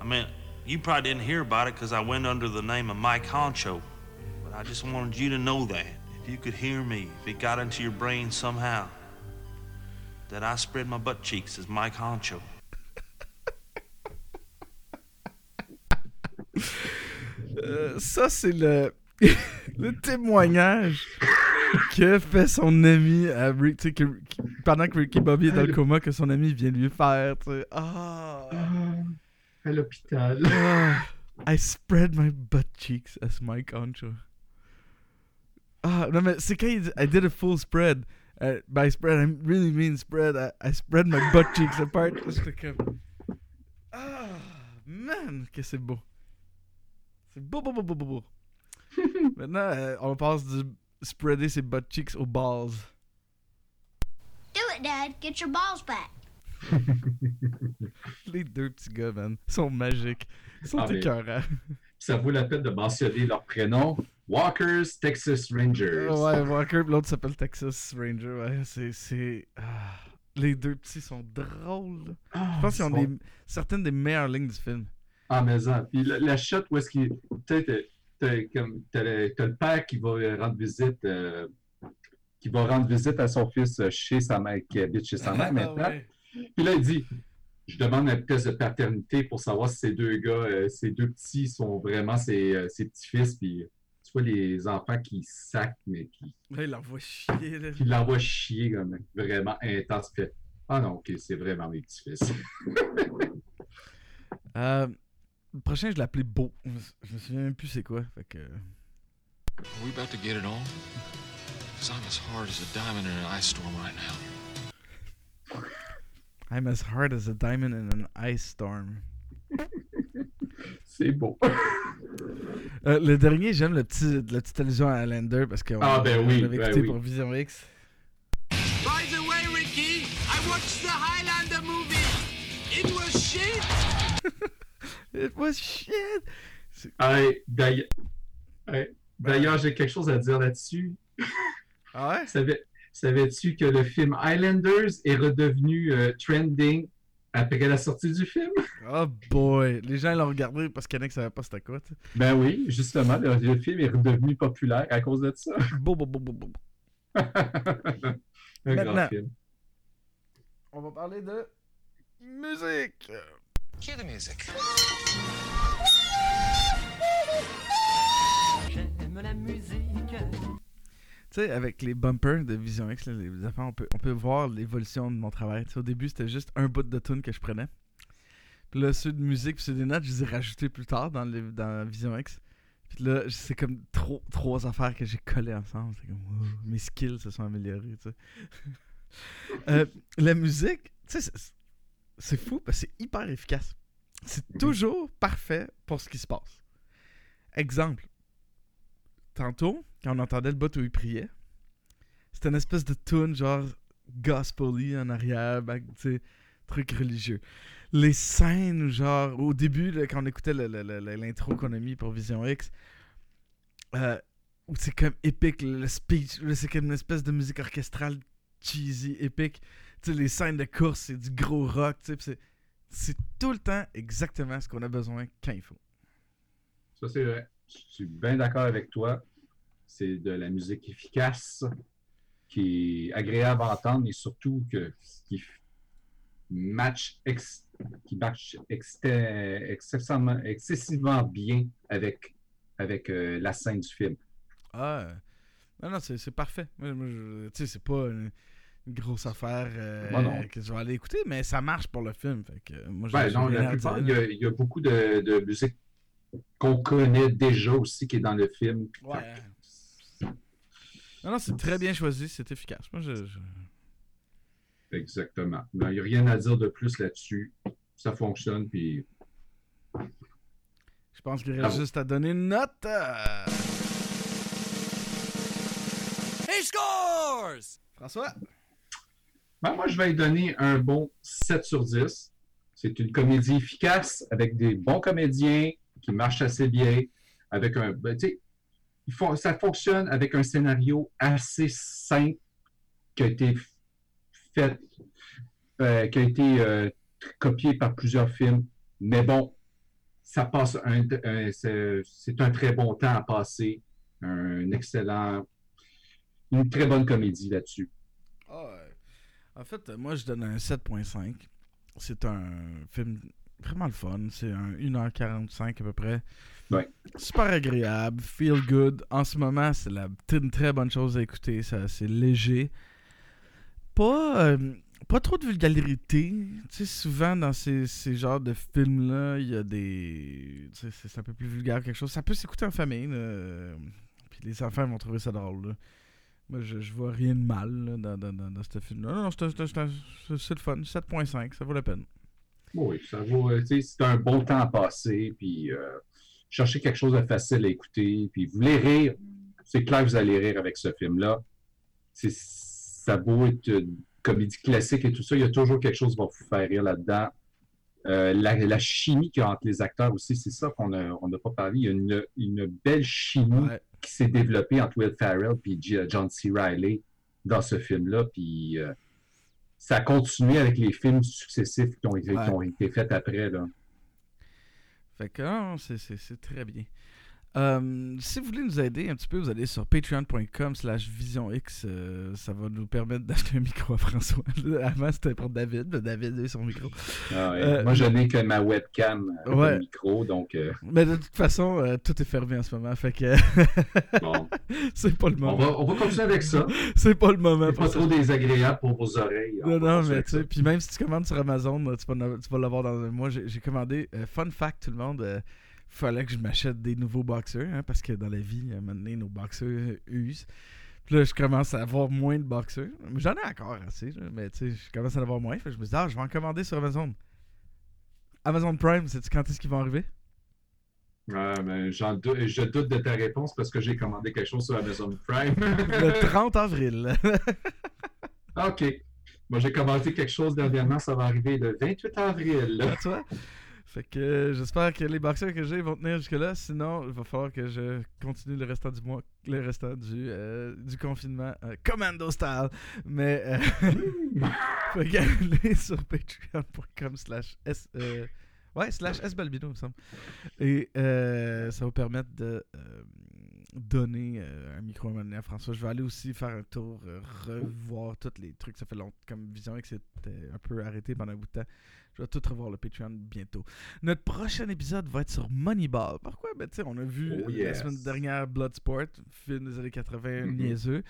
I mean, you probably didn't hear about it because I went under the name of Mike Honcho, but I just wanted you to know that if you could hear me, if it got into your brain somehow, that I spread my butt cheeks as Mike Honcho. Euh, ça, c'est le, le témoignage que fait son ami à Rick, que- qui- pendant que Ricky Bobby est dans le coma, que son ami vient lui faire. tu sais. Ah! À l'hôpital. Ah, I spread my butt cheeks as my concho. Ah, non, mais c'est quand il dit I did a full spread. Uh, by spread, I really mean spread. I, I spread my butt cheeks apart. J'étais comme. Ah, man, que c'est beau. C'est beau, beau, beau, beau, beau, beau. Maintenant, euh, on passe du spreader ses butt cheeks aux balls. Do it, Dad. Get your balls back. Les deux petits gars, man, sont magiques. Ils sont Ah, écœurants. Ça vaut la peine de mentionner leur prénom. Walkers Texas Rangers. Ouais, Walker, l'autre s'appelle Texas Ranger. Ouais, c'est. ah, les deux petits sont drôles. Ah, Je pense qu'ils ont des, certaines des meilleures lignes du film. Ah, mais ça. Puis la, la shot où est-ce qu'il. Peut-être. T'as, comme- t'as le, t'as le père qui va rendre visite. euh, qui va rendre visite à son fils chez sa mère, qui habite chez sa mère maintenant. Ah, ouais. Puis là, il dit Je demande un test de paternité pour savoir si ces deux gars, euh, ces deux petits sont vraiment ses, euh, ses petits-fils. Puis vois les enfants qui sacent, mais qui, Là, il l'envoie chier. Là. qui l'envoient chier comme vraiment intense. Puis, ah non, ok, c'est vraiment mes petits-fils. Euh, le prochain, je l'ai appelé Beau. Je me- je me souviens même plus c'est quoi. Fait que. Are we about to get it on? Because I'm as hard as a diamond in an ice storm right now. I'm as hard as a diamond in an ice storm. c'est beau. Euh, le dernier, j'aime le petit, la petite allusion à Lander parce qu'on Ah, ben oui, l'avait ben écouté oui. pour Vision X. By the way, Ricky, I watched the Highlander movie. It was shit. It was shit! Hey, d'ailleurs, hey, j'ai quelque chose à dire là-dessus. Ah ouais? Savais- Savais-tu que le film Highlanders est redevenu euh, trending après la sortie du film? Oh boy! Les gens l'ont regardé parce qu'il y en a qui savaient pas c'était quoi. Ben oui, justement, le, le film est redevenu populaire à cause de ça. Beau, beau, beau, beau, beau. Un Maintenant. grand film. On va parler de musique. Cue the music. J'aime la musique. Tu sais, avec les bumpers de Vision X, là, les affaires, on peut, on peut voir l'évolution de mon travail. Tu sais, au début, c'était juste un bout de tune que je prenais. Puis là, ceux de musique, puis ceux des notes, je les ai rajoutés plus tard dans, les, dans Vision X. Puis là, c'est comme trop, trois affaires que j'ai collées ensemble. C'est comme, wow, mes skills se sont améliorés, tu sais. Euh, la musique, tu sais, c'est- c'est fou parce que c'est hyper efficace. C'est toujours parfait pour ce qui se passe. Exemple, tantôt, quand on entendait le bout où il priait, c'était une espèce de tune genre gospel en arrière, back, tu truc religieux. Les scènes, genre, au début, quand on écoutait l'intro qu'on a mis pour Vision X, euh, où c'est comme épique, le, speech, c'est comme une espèce de musique orchestrale cheesy, épique. Tu sais, les scènes de course, c'est du gros rock, tu sais, c'est tout le temps exactement ce qu'on a besoin quand il faut. Ça, c'est vrai. Je suis bien d'accord avec toi. C'est de la musique efficace, qui est agréable à entendre et surtout que qui match, ex- qui match excessivement, excessivement bien avec, avec euh, la scène du film. Ah, non, non, c'est parfait. Tu sais, c'est pas une, grosse affaire euh, que je vais aller écouter, mais ça marche pour le film. Fait que, euh, moi, Ben non, la plupart, il y, a, il y a beaucoup de, de musique qu'on connaît déjà aussi qui est dans le film. Ouais. Non, non, c'est très bien choisi, c'est efficace. Moi, je, je- Exactement. Il n'y a rien à dire de plus là-dessus. Ça fonctionne, puis je pense qu'il reste Bravo. juste à donner une note. euh. He scores! François? Ben, moi, je vais lui donner un bon 7 sur 10. C'est une comédie efficace avec des bons comédiens qui marchent assez bien, avec un. ben, ça fonctionne avec un scénario assez simple qui a été fait, euh, qui a été euh, copié par plusieurs films. Mais bon, ça passe un, c'est un très bon temps à passer. Un excellent, une très bonne comédie là-dessus. Ah. En fait, moi, je donne un 7.5. C'est un film vraiment le fun. C'est un 1h45 à peu près. Ouais. Super agréable, feel good. En ce moment, c'est la- une très bonne chose à écouter. C'est léger. Pas, euh, pas trop de vulgarité. Tu sais, souvent dans ces, ces genres de films-là, il y a des. tu sais, c'est un peu plus vulgaire quelque chose. Ça peut s'écouter en famille. là. Puis les enfants vont trouver ça drôle. là. Moi, je, je vois rien de mal là, dans, dans, dans, dans ce film-là. Non, non, c'est le fun. 7.5, ça vaut la peine. Oui, ça vaut, euh, c'est un bon temps à passer, puis euh, cherchez quelque chose de facile à écouter, puis vous voulez rire, c'est clair que vous allez rire avec ce film-là. Ça vaut être une comédie classique et tout ça, il y a toujours quelque chose qui va vous faire rire là-dedans. Euh, la, la chimie qu'il y a entre les acteurs aussi, c'est ça qu'on n'a on pas parlé. Il y a une, une belle chimie qui s'est développée entre Will Ferrell et John C. Reilly dans ce film-là, puis euh, ça a continué avec les films successifs qui ont été, qui ont été faits après. Là. Fait que c'est c'est très bien. Euh, si vous voulez nous aider un petit peu, vous allez sur patreon.com slash visionx. euh, ça va nous permettre d'acheter un micro à François. Avant, c'était pour David. mais David a eu son micro. Ah ouais. Euh, Moi, je n'ai que ma webcam avec Ouais. le micro, donc euh, Mais de toute façon, euh, tout est fermé en ce moment. Fait que. c'est pas le moment. on va, on va continuer avec ça. C'est pas le moment. C'est pas trop désagréable pour vos oreilles. On Non, non, mais tu sais, puis même si tu commandes sur Amazon, euh, tu vas, vas l'avoir dans un mois. J'ai commandé, euh, fun fact, tout le monde, euh, fallait que je m'achète des nouveaux boxers, hein, parce que dans la vie, à un moment donné, nos boxers euh, usent. Puis là, je commence à avoir moins de boxers. Mais J'en ai encore assez, mais tu sais, je commence à en avoir moins. Fait que je me dis, ah, je vais en commander sur Amazon. Amazon Prime, sais-tu quand est-ce qu'ils vont arriver? J'en dou- je doute de ta réponse parce que j'ai commandé quelque chose sur Amazon Prime. Le 30 avril. OK. Moi, j'ai commandé quelque chose dernièrement, ça va arriver le 28 avril. Ah, tu vois? Fait que euh, j'espère que les boxeurs que j'ai vont tenir jusque-là. Sinon, il va falloir que je continue le restant du mois, le restant du, euh, confinement euh, commando style. Mais euh, fait que allez sur patreon.com slash s ouais slash sbalbino il me semble. Et ça va permettre de donner un micro à François. Je vais aller aussi faire un tour, revoir tous les trucs. Ça fait longtemps comme Vision que c'était un peu arrêté pendant un bout de temps. Je vais tout revoir le Patreon bientôt. Notre prochain épisode va être sur Moneyball. Pourquoi? Ben, tu sais, on a vu Oh, la semaine dernière Bloodsport, film des années 80 Mhm. niaiseux.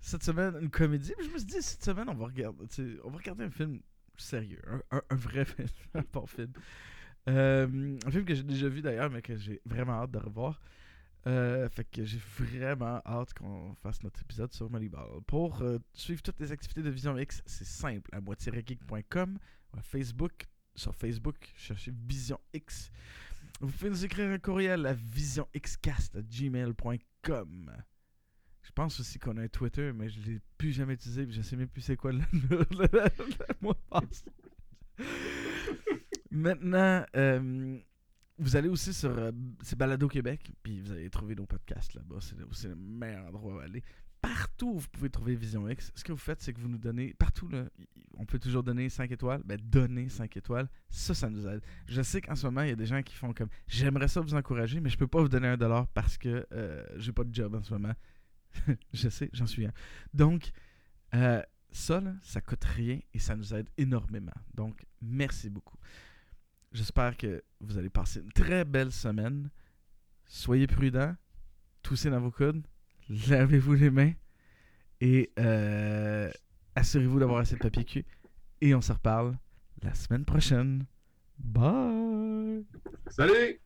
Cette semaine, une comédie. Puis je me suis dit, cette semaine, on va regarder, tu sais, on va regarder un film sérieux, un, un- un vrai film, un bon film. Euh, un film que j'ai déjà vu d'ailleurs, mais que j'ai vraiment hâte de revoir. Euh, fait que j'ai vraiment hâte qu'on fasse notre épisode sur Moneyball. Pour euh, suivre toutes les activités de Vision X, c'est simple. À moitié-geek.com, à Facebook, sur Facebook, cherchez Vision X. Vous pouvez nous écrire un courriel à visioxcast.gmail.com. Je pense aussi qu'on a un Twitter, mais je l'ai plus jamais utilisé, je sais même plus c'est quoi le, mot. Maintenant, euh, vous allez aussi sur euh, Balado Québec, puis vous allez trouver nos podcasts là-bas. C'est le meilleur endroit où aller. Partout où vous pouvez trouver Vision X, ce que vous faites, c'est que vous nous donnez, partout là, on peut toujours donner 5 étoiles, ben donnez 5 étoiles, ça, ça nous aide. Je sais qu'en ce moment, il y a des gens qui font comme, j'aimerais ça vous encourager, mais je peux pas vous donner un dollar parce que euh, j'ai pas de job en ce moment. je sais, j'en suis un. Donc, euh, ça, là, ça coûte rien et ça nous aide énormément. Donc, merci beaucoup. J'espère que vous allez passer une très belle semaine. Soyez prudents. Toussez dans vos coudes. Lavez-vous les mains. Et euh, assurez-vous d'avoir assez de papier cul. Et on se reparle la semaine prochaine. Bye! Salut!